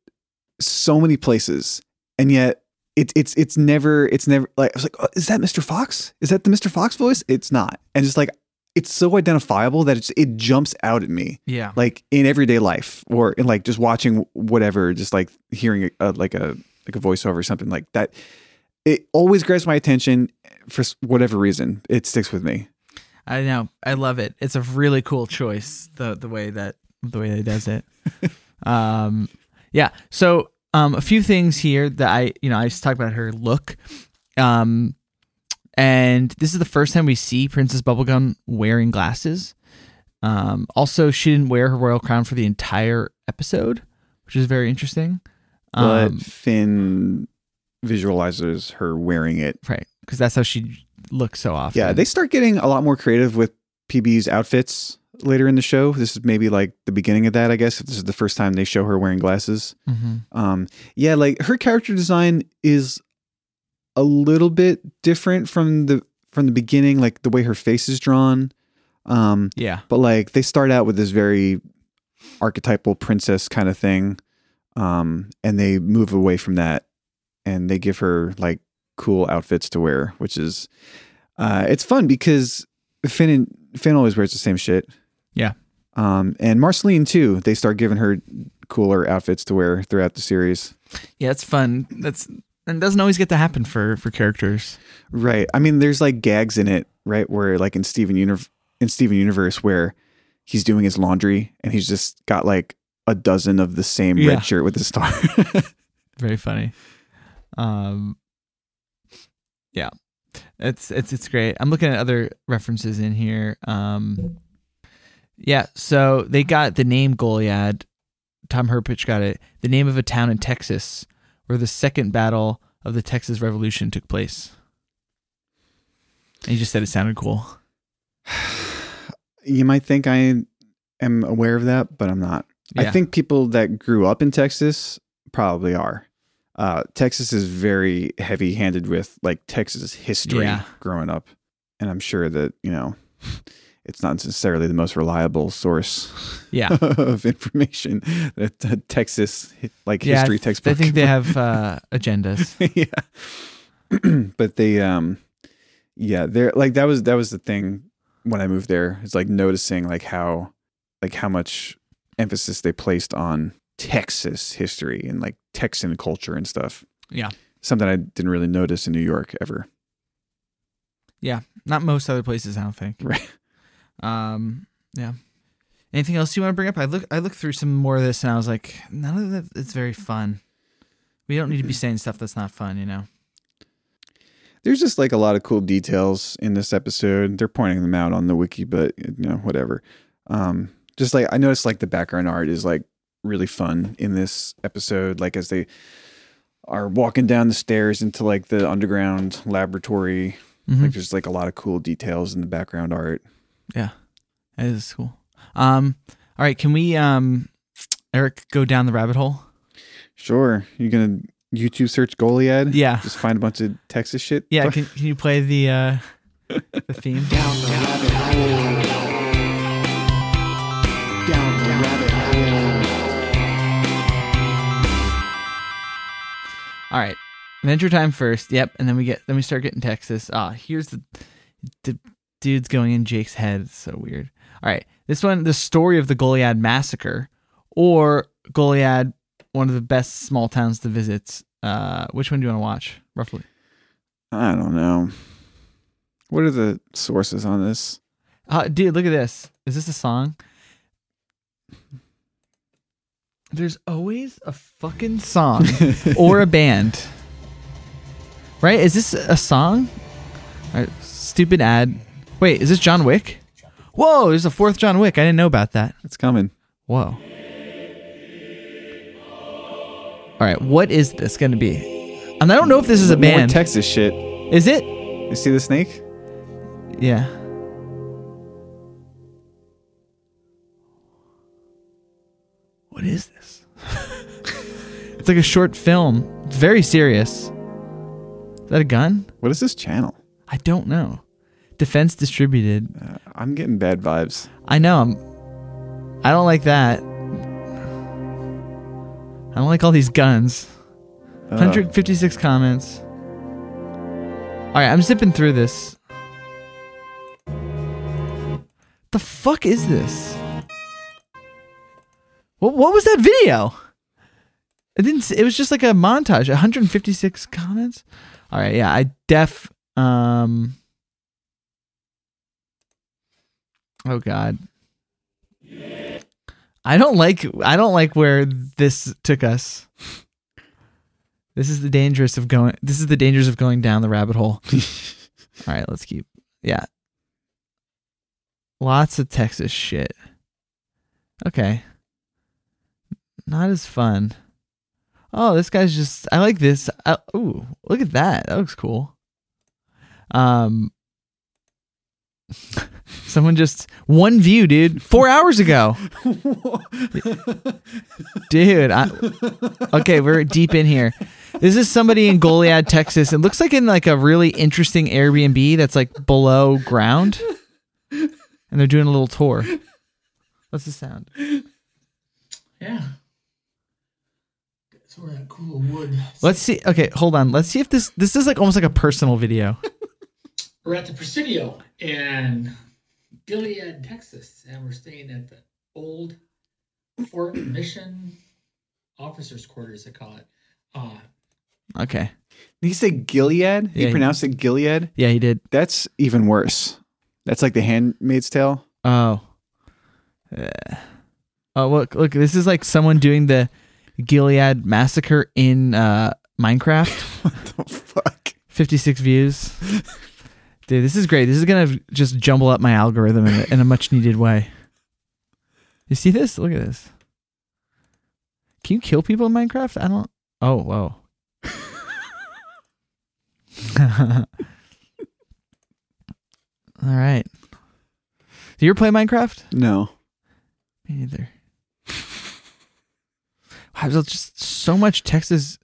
so many places, and yet it's it's it's never it's never like I was like, oh, is that Mr. Fox? Is that the Mr. Fox voice? It's not, and just like it's so identifiable that it's it jumps out at me yeah. like in everyday life or in like just watching whatever just like hearing a, like a like a voiceover or something like that it always grabs my attention for whatever reason it sticks with me I know. I love it. It's a really cool choice. The the way that the way that he does it. <laughs> um, yeah. So um, a few things here that I you know I just talked about her look. Um, and this is the first time we see Princess Bubblegum wearing glasses. Um, also, she didn't wear her royal crown for the entire episode, which is very interesting. but Um, finn visualizes her wearing it. Right. Because that's how she looks so often. Yeah, they start getting a lot more creative with PB's outfits later in the show. This is maybe like the beginning of that, I guess. If this is the first time they show her wearing glasses. Mhm. Um, yeah, like her character design is a little bit different from the from the beginning, like the way her face is drawn. Um, Yeah. but like they start out with this very archetypal princess kind of thing, um, and they move away from that, and they give her like cool outfits to wear, which is uh, it's fun because Finn and Finn always wears the same shit. Yeah. Um, and Marceline too. They start giving her cooler outfits to wear throughout the series. Yeah, it's fun. That's and doesn't always get to happen for for characters. Right. I mean, there's like gags in it, right? Where like in Steven Universe, in Steven Universe, where he's doing his laundry and he's just got like a dozen of the same Yeah. red shirt with the star. <laughs> Very funny. Um Yeah. It's it's it's great. I'm looking at other references in here. Um Yeah, so they got the name Goliad. Tom Herpich got it. The name of a town in Texas where the second battle of the Texas Revolution took place. And he just said it sounded cool. <sighs> you might think I am aware of that, but I'm not. I think people that grew up in Texas probably are. Uh, Texas is very heavy handed with like Texas history Yeah. growing up. And I'm sure that, you know, it's not necessarily the most reliable source Yeah. <laughs> of information that uh, Texas like yeah, history textbook. I think they <laughs> have uh, agendas. <laughs> yeah. <clears throat> but they um yeah, they're like that was that was the thing when I moved there. It's like noticing like how like how much emphasis they placed on Texas history and like Texan culture and stuff. Yeah. Something I didn't really notice in New York ever. Yeah, not most other places. I don't think. Right. Um. Yeah. Anything else you want to bring up? I look. I looked through some more of this, and I was like, none of that. It's very fun. We don't need to be saying stuff that's not fun, you know. There's just like a lot of cool details in this episode. They're pointing them out on the wiki, but you know, whatever. Um, just like I noticed, like the background art is like really fun in this episode. Like as they are walking down the stairs into like the underground laboratory, Mhm. like there's like a lot of cool details in the background art. Yeah, that is cool. Um. All right, can we, um, Eric, go down the rabbit hole? Sure, you're gonna YouTube search Goliad. Yeah. just find a bunch of Texas shit. Yeah. <laughs> Can Can you play the uh the theme? <laughs> Down the rabbit hole. Down the rabbit hole. All right. Adventure time first. Yep, and then we get then we start getting Texas. Ah, here's the the dude's going in Jake's head. It's so weird. All right. This one, the story of the Goliad massacre, or Goliad, one of the best small towns to visit. Uh, which one do you want to watch, roughly? I don't know. What are the sources on this? Uh, dude, look at this. Is this a song? There's always a fucking song <laughs> or a band. Right? Is this a song? All right, stupid ad. Wait, is this John Wick? Whoa, there's a fourth John Wick. I didn't know about that. It's coming. Whoa. All right, what is this going to be? And I don't know if this is a More band. Texas shit. is it? You see the snake? Yeah. What is this? <laughs> it's like a short film. It's very serious. Is that a gun? What is this channel? I don't know. Defense distributed. Uh, I'm getting bad vibes. I know. I'm. I don't like that. I don't like all these guns. Uh, 156 comments. All right, I'm zipping through this. The fuck is this? What what was that video? It didn't. It was just like a montage. 156 comments. All right, yeah, I def. Um. Oh God. I don't like. I don't like where this took us. This is the dangerous of going. This is the dangers of going down the rabbit hole. <laughs> All right, let's keep. Yeah. Lots of Texas shit. Okay. Not as fun. oh, this guy's just. I like this. Uh, ooh, look at that. That looks cool. Um, <laughs> someone just one view, dude, four hours ago. <laughs> dude, I, okay, we're deep in here. This is somebody in Goliad, Texas. It looks like in like a really interesting Airbnb that's like below ground, and they're doing a little tour. What's the sound? Yeah. It's where that cool wood. Let's see. Okay, hold on. Let's see if this this is like almost like a personal video. We're at the Presidio in Gilead, Texas, and we're staying at the old Fort Mission officers' quarters. They call it. Uh, Okay. Did he say Gilead? He Yeah. pronounced it Gilead. Yeah, he did. That's even worse. That's like the Handmaid's Tale. Oh. Uh, oh, look, look. This is like someone doing the Gilead massacre in uh, Minecraft. <laughs> What the fuck? 56 views. <laughs> Dude, this is great. This is going to just jumble up my algorithm in a, in a much needed way. You see this? Look at this. Can you kill people in Minecraft? I don't. Oh, whoa. <laughs> All right. Do you ever play Minecraft? No. Me neither. I was just so much Texas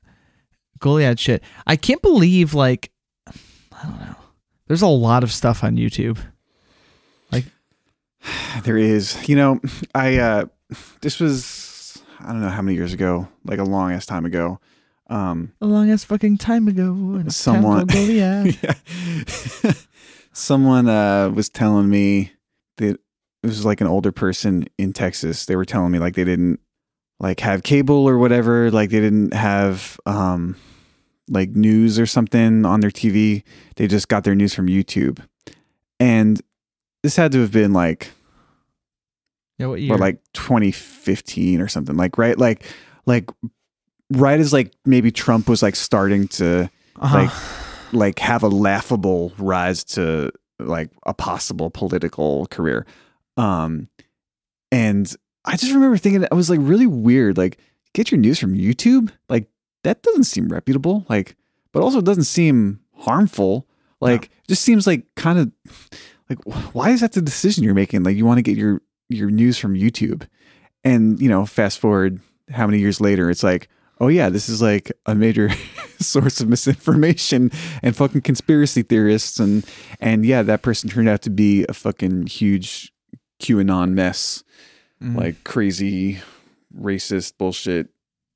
Goliad shit. I can't believe like I don't know. There's a lot of stuff on YouTube. Like <sighs> there is. You know, I uh this was I don't know how many years ago, like a long ass time ago. Um A long ass fucking time ago. Someone- <laughs> yeah. Someone uh was telling me that it was like an older person in Texas. They were telling me like they didn't like have cable or whatever, like they didn't have um like news or something on their TV. They just got their news from YouTube. And this had to have been like yeah, what year? or like 2015 or something like right like like right as like maybe trump was like starting to Uh-huh. like like have a laughable rise to like a possible political career um and i just remember thinking i was like really weird like get your news from youtube like that doesn't seem reputable like but also it doesn't seem harmful. Like it just seems like kind of like why is that the decision you're making? Like you want to get your your news from youtube. And you know fast forward how many years later it's like oh yeah this is like a major <laughs> source of misinformation and fucking conspiracy theorists. And and yeah that person turned out to be a fucking huge qanon mess. Mhm. like crazy racist bullshit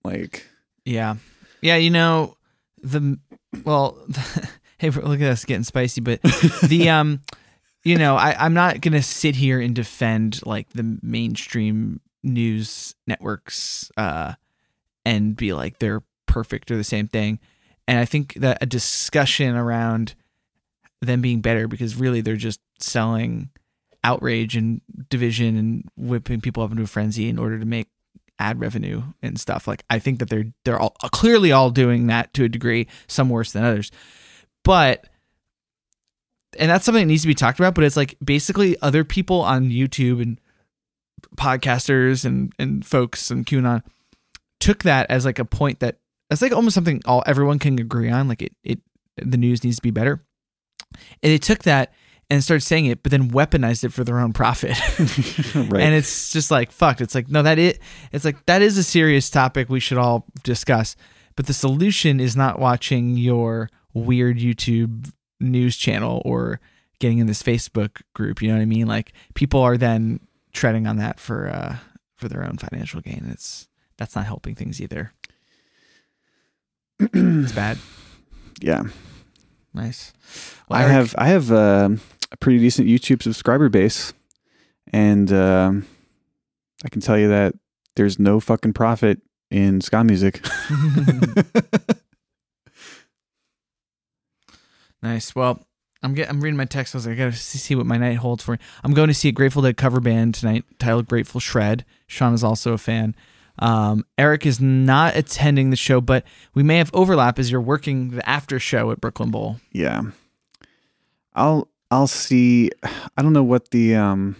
like Yeah. Yeah, you know, the well <laughs> hey look at us getting spicy, but the <laughs> um you know, I, I'm not gonna sit here and defend like the mainstream news networks uh and be like they're perfect or the same thing. And I think that a discussion around them being better because really they're just selling outrage and division and whipping people up into a frenzy in order to make ad revenue and stuff. Like I think that they're they're all clearly all doing that to a degree, some worse than others. But and that's something that needs to be talked about, but it's like basically other people on YouTube and podcasters and and folks and QAnon took that as like a point that that's like almost something all everyone can agree on. Like it it the news needs to be better. And they took that and started saying it, but then weaponized it for their own profit. <laughs> right And it's just like fucked. It's like no, that it. It's like that is a serious topic we should all discuss. But the solution is not watching your weird YouTube news channel or getting in this Facebook group. You know what I mean? Like people are then treading on that for uh for their own financial gain. It's that's not helping things either. it's bad. <clears throat> yeah Nice. I Eric, have I have uh, pretty decent YouTube subscriber base, and um, I can tell you that there's no fucking profit in ska music. <laughs> Nice. Well, I'm get, I'm reading my text. I was like, I gotta see what my night holds for me. I'm going to see a Grateful Dead cover band tonight titled Grateful Shred. Sean is also a fan. Um, Eric is not attending the show, but we may have overlap as you're working the after show at Brooklyn Bowl. yeah, I'll I'll see. I don't know what the um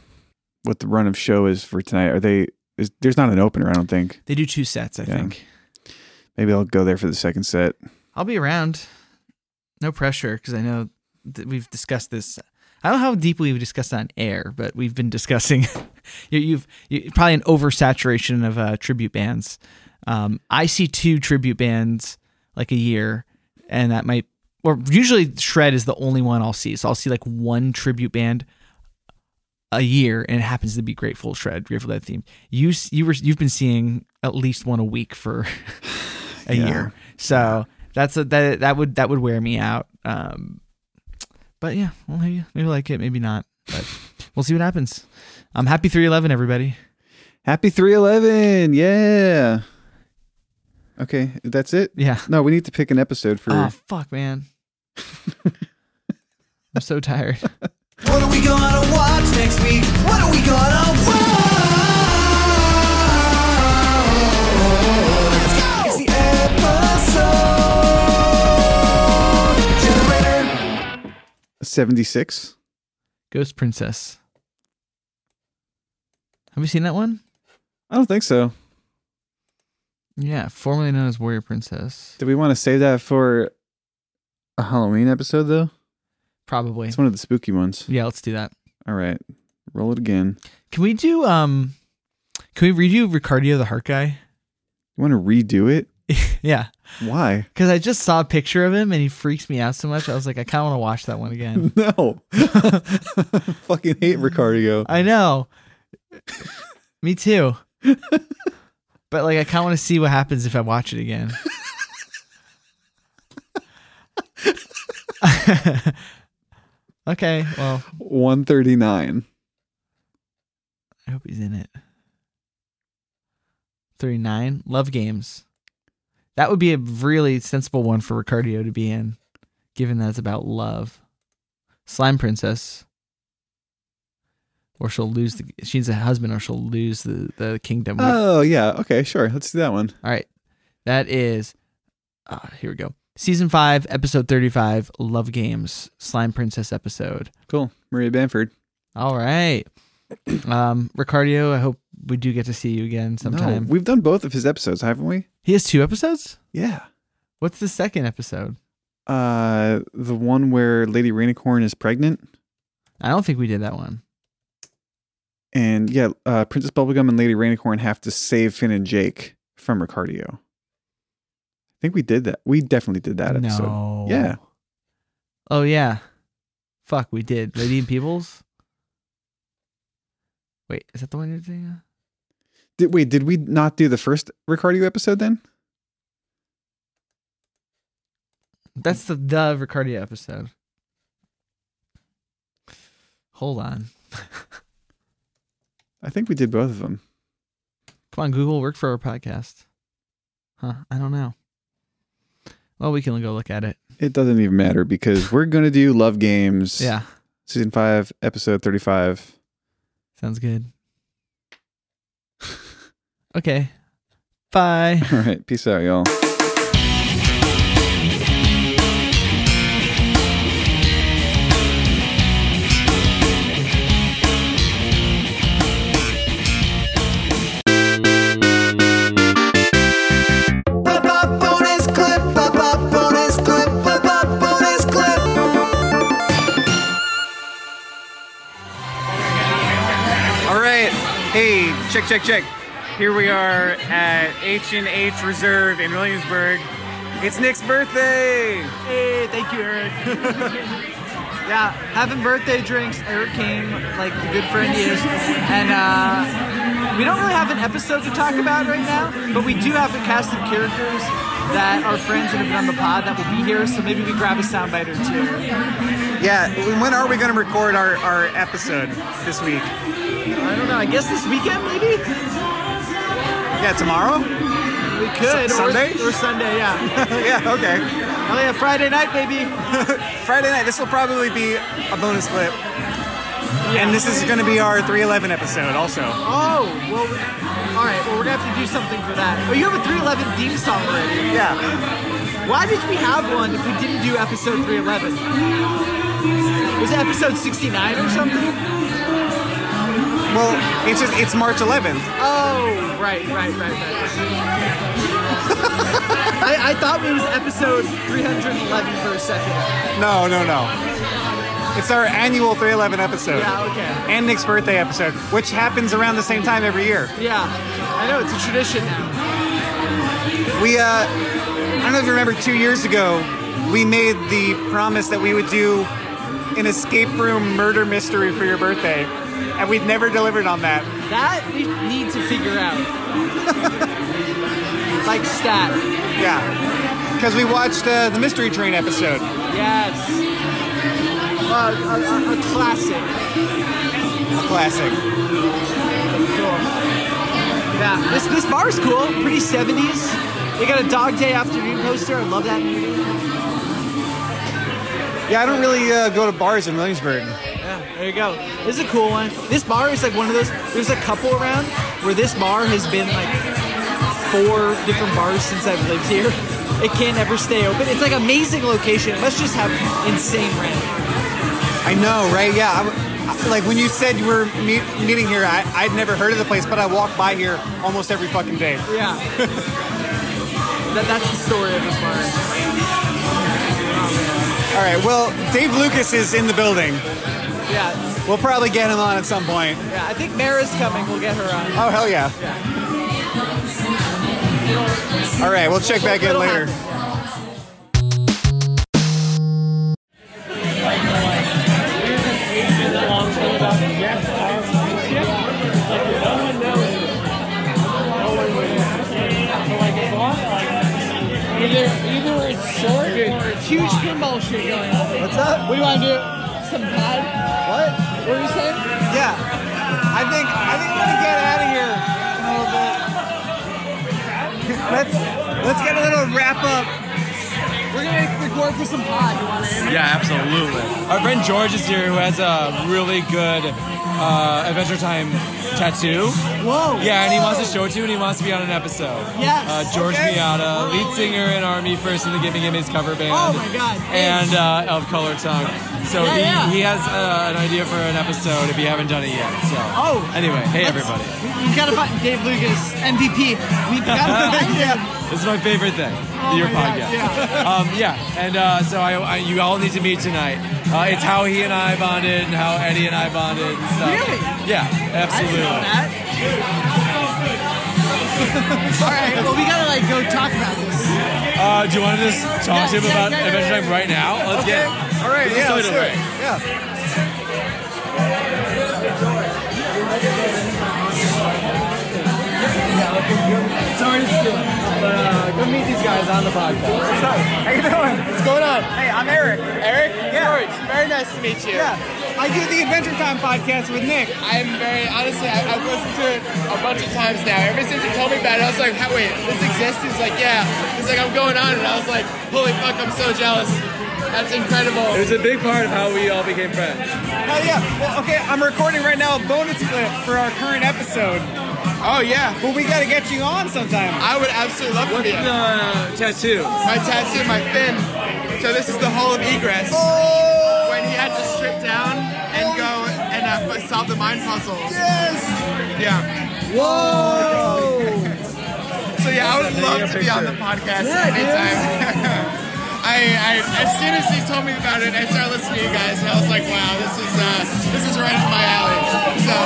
what the run of show is for tonight. Are they? Is, there's not an opener. I don't think. They do two sets, I Yeah. think. Maybe I'll go there for the second set. I'll be around. No pressure, because I know that we've discussed this. I don't know how deeply we discussed on air, but we've been discussing. <laughs> you, you've you, probably an oversaturation of uh, tribute bands. Um, I see two tribute bands like a year, and that might. Or usually Shred is the only one I'll see. So I'll see like one tribute band a year, and it happens to be Grateful Shred, Grateful Dead theme. You you were you've been seeing at least one a week for <laughs> a Yeah. year, so that's a that that would that would wear me out. Um, but yeah, well maybe maybe I like it, maybe not, but we'll see what happens. I'm happy 311, everybody. Happy 311. Yeah. Okay, that's it. Yeah. No, we need to pick an episode for. Oh fuck, man. <laughs> I'm so tired. What are we gonna watch next week? What are we gonna watch? It's the episode generator. 76. Ghost Princess. Have you seen that one? I don't think so. Yeah, formerly known as Warrior Princess. Do we want to save that for a Halloween episode though? Probably. It's one of the spooky ones. Yeah, let's do that. All right. Roll it again. Can we do um can we redo Ricardio the Heart Guy? You want to redo it? <laughs> yeah. Why? Because I just saw a picture of him and he freaks me out so much. I was like, I kind of want to watch that one again. <laughs> No. <laughs> Fucking hate Ricardio. I know. me too. But like, I kind of want to see what happens if I watch it again. <laughs> <laughs> okay. Well, 139. I hope he's in it. 39. Love games. That would be a really sensible one for Ricardio to be in, given that it's about love. Slime Princess. Or she'll lose the she's a husband or she'll lose the, the kingdom. Oh, yeah. Okay, sure. Let's do that one. All right. That is uh, here we go. Season five, episode thirty-five, Love Games, Slime Princess episode. Cool. Maria Bamford. All right. <clears throat> Um, Ricardio, I hope we do get to see you again sometime. No, we've done both of his episodes, haven't we? He has two episodes? Yeah. What's the second episode? Uh, the one where Lady Rainicorn is pregnant, I don't think we did that one. And yeah, uh, Princess Bubblegum and Lady Rainicorn have to save Finn and Jake from Ricardio. I think we did that. We definitely did that episode. No. Yeah. Oh yeah. Fuck, we did. Lady and Peebles? Wait, is that the one you're thinking? Did wait? Did we not do the first Ricardio episode then? That's the the Ricardio episode. Hold on. <laughs> I think we did both of them. Come on, Google, work for our podcast. Huh? I don't know. Well, we can go look at it. It doesn't even matter because we're gonna do Love Games. Yeah, Season five, episode thirty-five. sounds good. <laughs> Okay. Bye. All right. Peace out, y'all. Check, check, check. Here we are at H&H Reserve in Williamsburg. It's Nick's birthday. Hey, thank you, Eric. <laughs> yeah, having birthday drinks. Eric came like the good friend he is, and uh, we don't really have an episode to talk about right now, but we do have a cast of characters that are friends that have been on the pod that will be here. So maybe we grab a soundbite or two. Yeah, when are we going to record our, our episode this week? I don't know. I guess this weekend, maybe Yeah, tomorrow? we could. S- Sunday? or, or Sunday? Yeah. <laughs> yeah, okay. Oh yeah, Friday night, maybe. <laughs> Friday night. This will probably be a bonus clip. And this is going to be our 311 episode also. Oh well. We, all right. Well, we're gonna have to do something for that. Oh, you have a 311 theme song already. Yeah. Why did we have one if we didn't do episode 311? Was it episode 69 or something? Well, it's just it's March 11th. Oh, right. Right, right, right. <laughs> I, I thought it was episode 311 for a second. No, no, no. It's our annual 311 episode. Yeah, okay. And Nick's birthday episode, which happens around the same time every year. Yeah, I know it's a tradition now. We, uh, I don't know if you remember, two years ago, we made the promise that we would do an escape room murder mystery for your birthday, and we've never delivered on that. That we need to figure out. like stat. Yeah. Because we watched uh, the Mystery Train episode. Yes. Uh, a, a, a classic. A classic. Cool. Yeah, this this bar is cool. Pretty 70s. They got a Dog Day Afternoon poster. I love that. Yeah, I don't really uh, go to bars in Williamsburg. There you go. This is a cool one. This bar is like one of those. There's a couple around where this bar has been like four different bars since I've lived here. <laughs> It can't ever stay open. It's like amazing location. It must just have insane rent. I know, right? Yeah. I, I- like when you said you were meet, meeting here, I, I'd never heard of the place, but I walk by here almost every fucking day. Yeah. <laughs> that, that's the story of this bar. All right. Well, Dave Lucas is in the building. Yeah, We'll probably get him on at some point. yeah. I think Mara's coming. We'll get her on. Oh hell yeah! yeah. All right, we'll check back in It'll later. happen. Either either it's short or it's huge pinball shit going on. What's up? What do you want to do? Some pad? What? What were you saying? Yeah, I think I think we're gonna get out of here in a little bit. Let's let's get a little wrap up. We're gonna record for some pod. You want to? Yeah, absolutely. Our friend George is here who has a really good uh, Adventure Time tattoo. Whoa. Yeah, and he wants to show it to you and he wants to be on an episode. Yes. Uh, George Okay. Miata, lead singer in Army First in the Gimme Gimme's cover band. Oh my God. And uh, of Color Tongue. So Yeah, he, yeah. he has uh, an idea for an episode if you haven't done it yet. So Oh. anyway, hey everybody. we- We've got to find Dave Lucas, MVP. We've got to <laughs> find him. This is my favorite thing. Oh your my God, podcast. yeah. Um, yeah, and uh, so I, I, you all need to meet tonight. Uh, it's how he and I bonded, and how Eddie and I bonded. And stuff. Really? Yeah, I absolutely. didn't know that. <laughs> All right. Well, we gotta like go talk about this. Uh, do you want to just talk Yeah, to him yeah, about yeah, Adventure. Time right now? Let's Okay. get. All right. Yeah. Let's it do it. Yeah. Sorry to steal it, but uh, go meet these guys on the podcast. What's up? How you doing? What's going on? Hey, I'm Eric. Eric? Yeah. George, very nice to meet you. Yeah, I do the Adventure Time podcast with Nick. I'm very, honestly, I, I've listened to it a bunch of times now. Ever since you told me about it, I was like, "How- wait, this exists? He's like, yeah. He's like, I'm going on. And I was like, holy fuck, I'm so jealous. That's incredible. It was a big part of how we all became friends. Hell yeah. Well, okay, I'm recording right now a bonus clip for our current episode. Oh, yeah. But we gotta get you on sometime. I would absolutely love to be What's on. the tattoo? My tattoo, my Finn. So this is the Hall of Egress. Oh! When he had to strip down and go and uh, solve the mind puzzle. Yes! Yeah. Whoa! So yeah, I would love to be on the podcast anytime. <laughs> I, I, as soon as he told me about it, I started listening to you guys, and I was like, wow, this is uh, this is right up my alley. So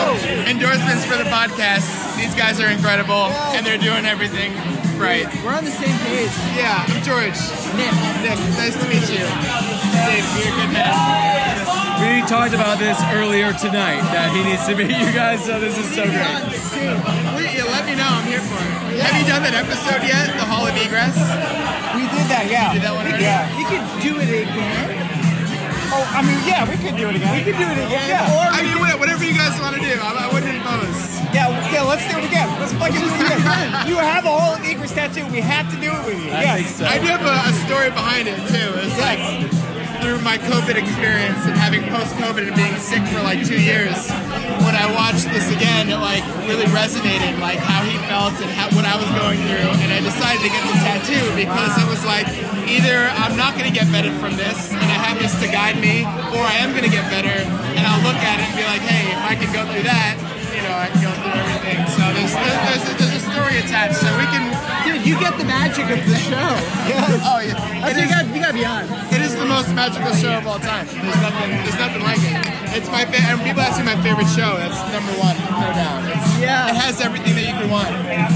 endorsements for the podcast. These guys are incredible, and they're doing everything right. We're on the same page. Yeah, I'm George. Nick. Nick, nice to meet you. Dave, you're a good man. We talked about this earlier tonight that he needs to meet you guys, so this is so great. Wait, yeah, let me know. I'm here for it. Have you done that episode yet? The Hall of Egress? We did that, yeah. Did that one already? Yeah. We could do it again. Oh, I mean, yeah, we could do it again. We could do it again. Yeah. Or I mean, wha- whatever you guys want to do. I, I wouldn't impose. yeah, yeah, let's do it again. Let's fucking do it again. you have a whole Egress tattoo. We have to do it with you. I yes. think so. I do have a, a story behind it too. It's like through my COVID experience and having post-COVID and being sick for like two years. When I watched this again, it like really resonated, like how he felt and how, what I was going through. And I decided to get the tattoo because it was like either I'm not going to get better from this and I have this to guide me, or I am going to get better and I'll look at it and be like, hey, if I can go through that, you know, I can go through everything. So there's there's, there's, there's a the magic of the show. Yeah. Oh yeah. That's It you got. You got to be on. It is the most magical show of all time. There's nothing. There's nothing like it. It's my fa- and people ask me my favorite show. That's number one, no doubt. It's, Yeah. It has everything that you could want.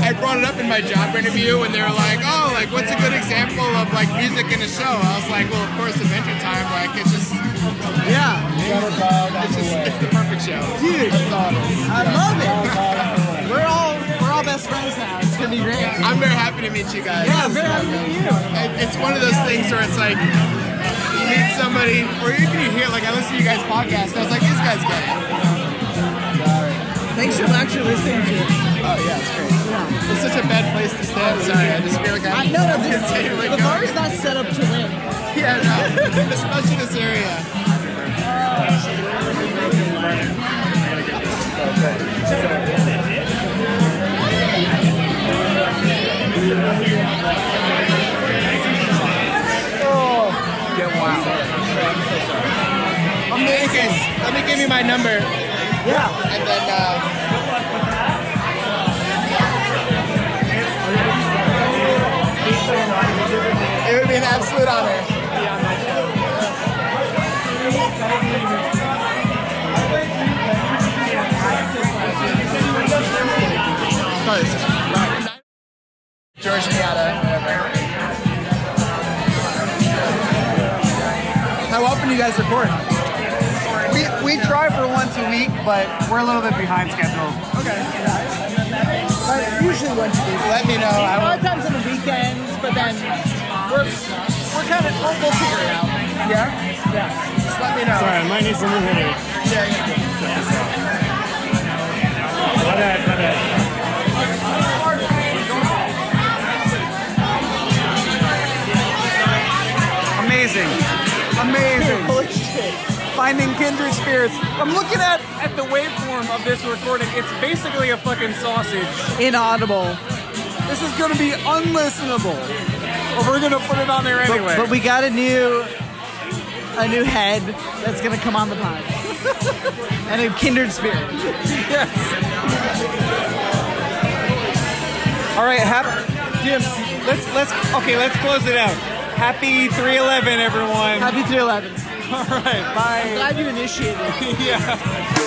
I brought it up in my job interview, and they were like, "Oh, like what's a good example of like music in a show?" I was like, "Well, of course, Adventure Time. Like it's just, Yeah. it's just, it's the perfect show." Dude, That's all it is. I love it. We're all all best friends now. It's gonna be great. I'm very happy to meet you guys. Yeah, I'm very happy to meet you. It's one of those things where it's like you meet somebody, or even you hear like I listen to you guys' podcast. And I was like, "These guys get it." Thanks for actually listening to it. Oh yeah, it's great. Yeah. It's such a bad place to stand. Sorry, I just feel like I, I know that can't take this, the going. bar is not set up to win. Yeah, no, especially this area. Oh. In any case, let me give you my number, Yeah. and then. Uh, a we're a little bit behind schedule. Okay. But usually once a week. Let me know. A I lot of times on the weekends, but then we're we're kind of we'll, we'll figure it out. Yeah? Yeah. Just let me know. Sorry, I might need some room here. Yeah, yeah. My bad, my bad. Amazing. Amazing. Holy shit. Finding kindred spirits. I'm looking at at the waveform of this recording. It's basically a fucking sausage. Inaudible. This is going to be unlistenable. But we're going to put it on there anyway. But, but we got a new a new head that's gonna come on the pod. <laughs> and a kindred spirit. yes. All right, hap- Jim. Let's let's okay. Let's close it out. Happy 311, everyone. Happy 311. All right, bye. Glad you initiated. <laughs> yeah.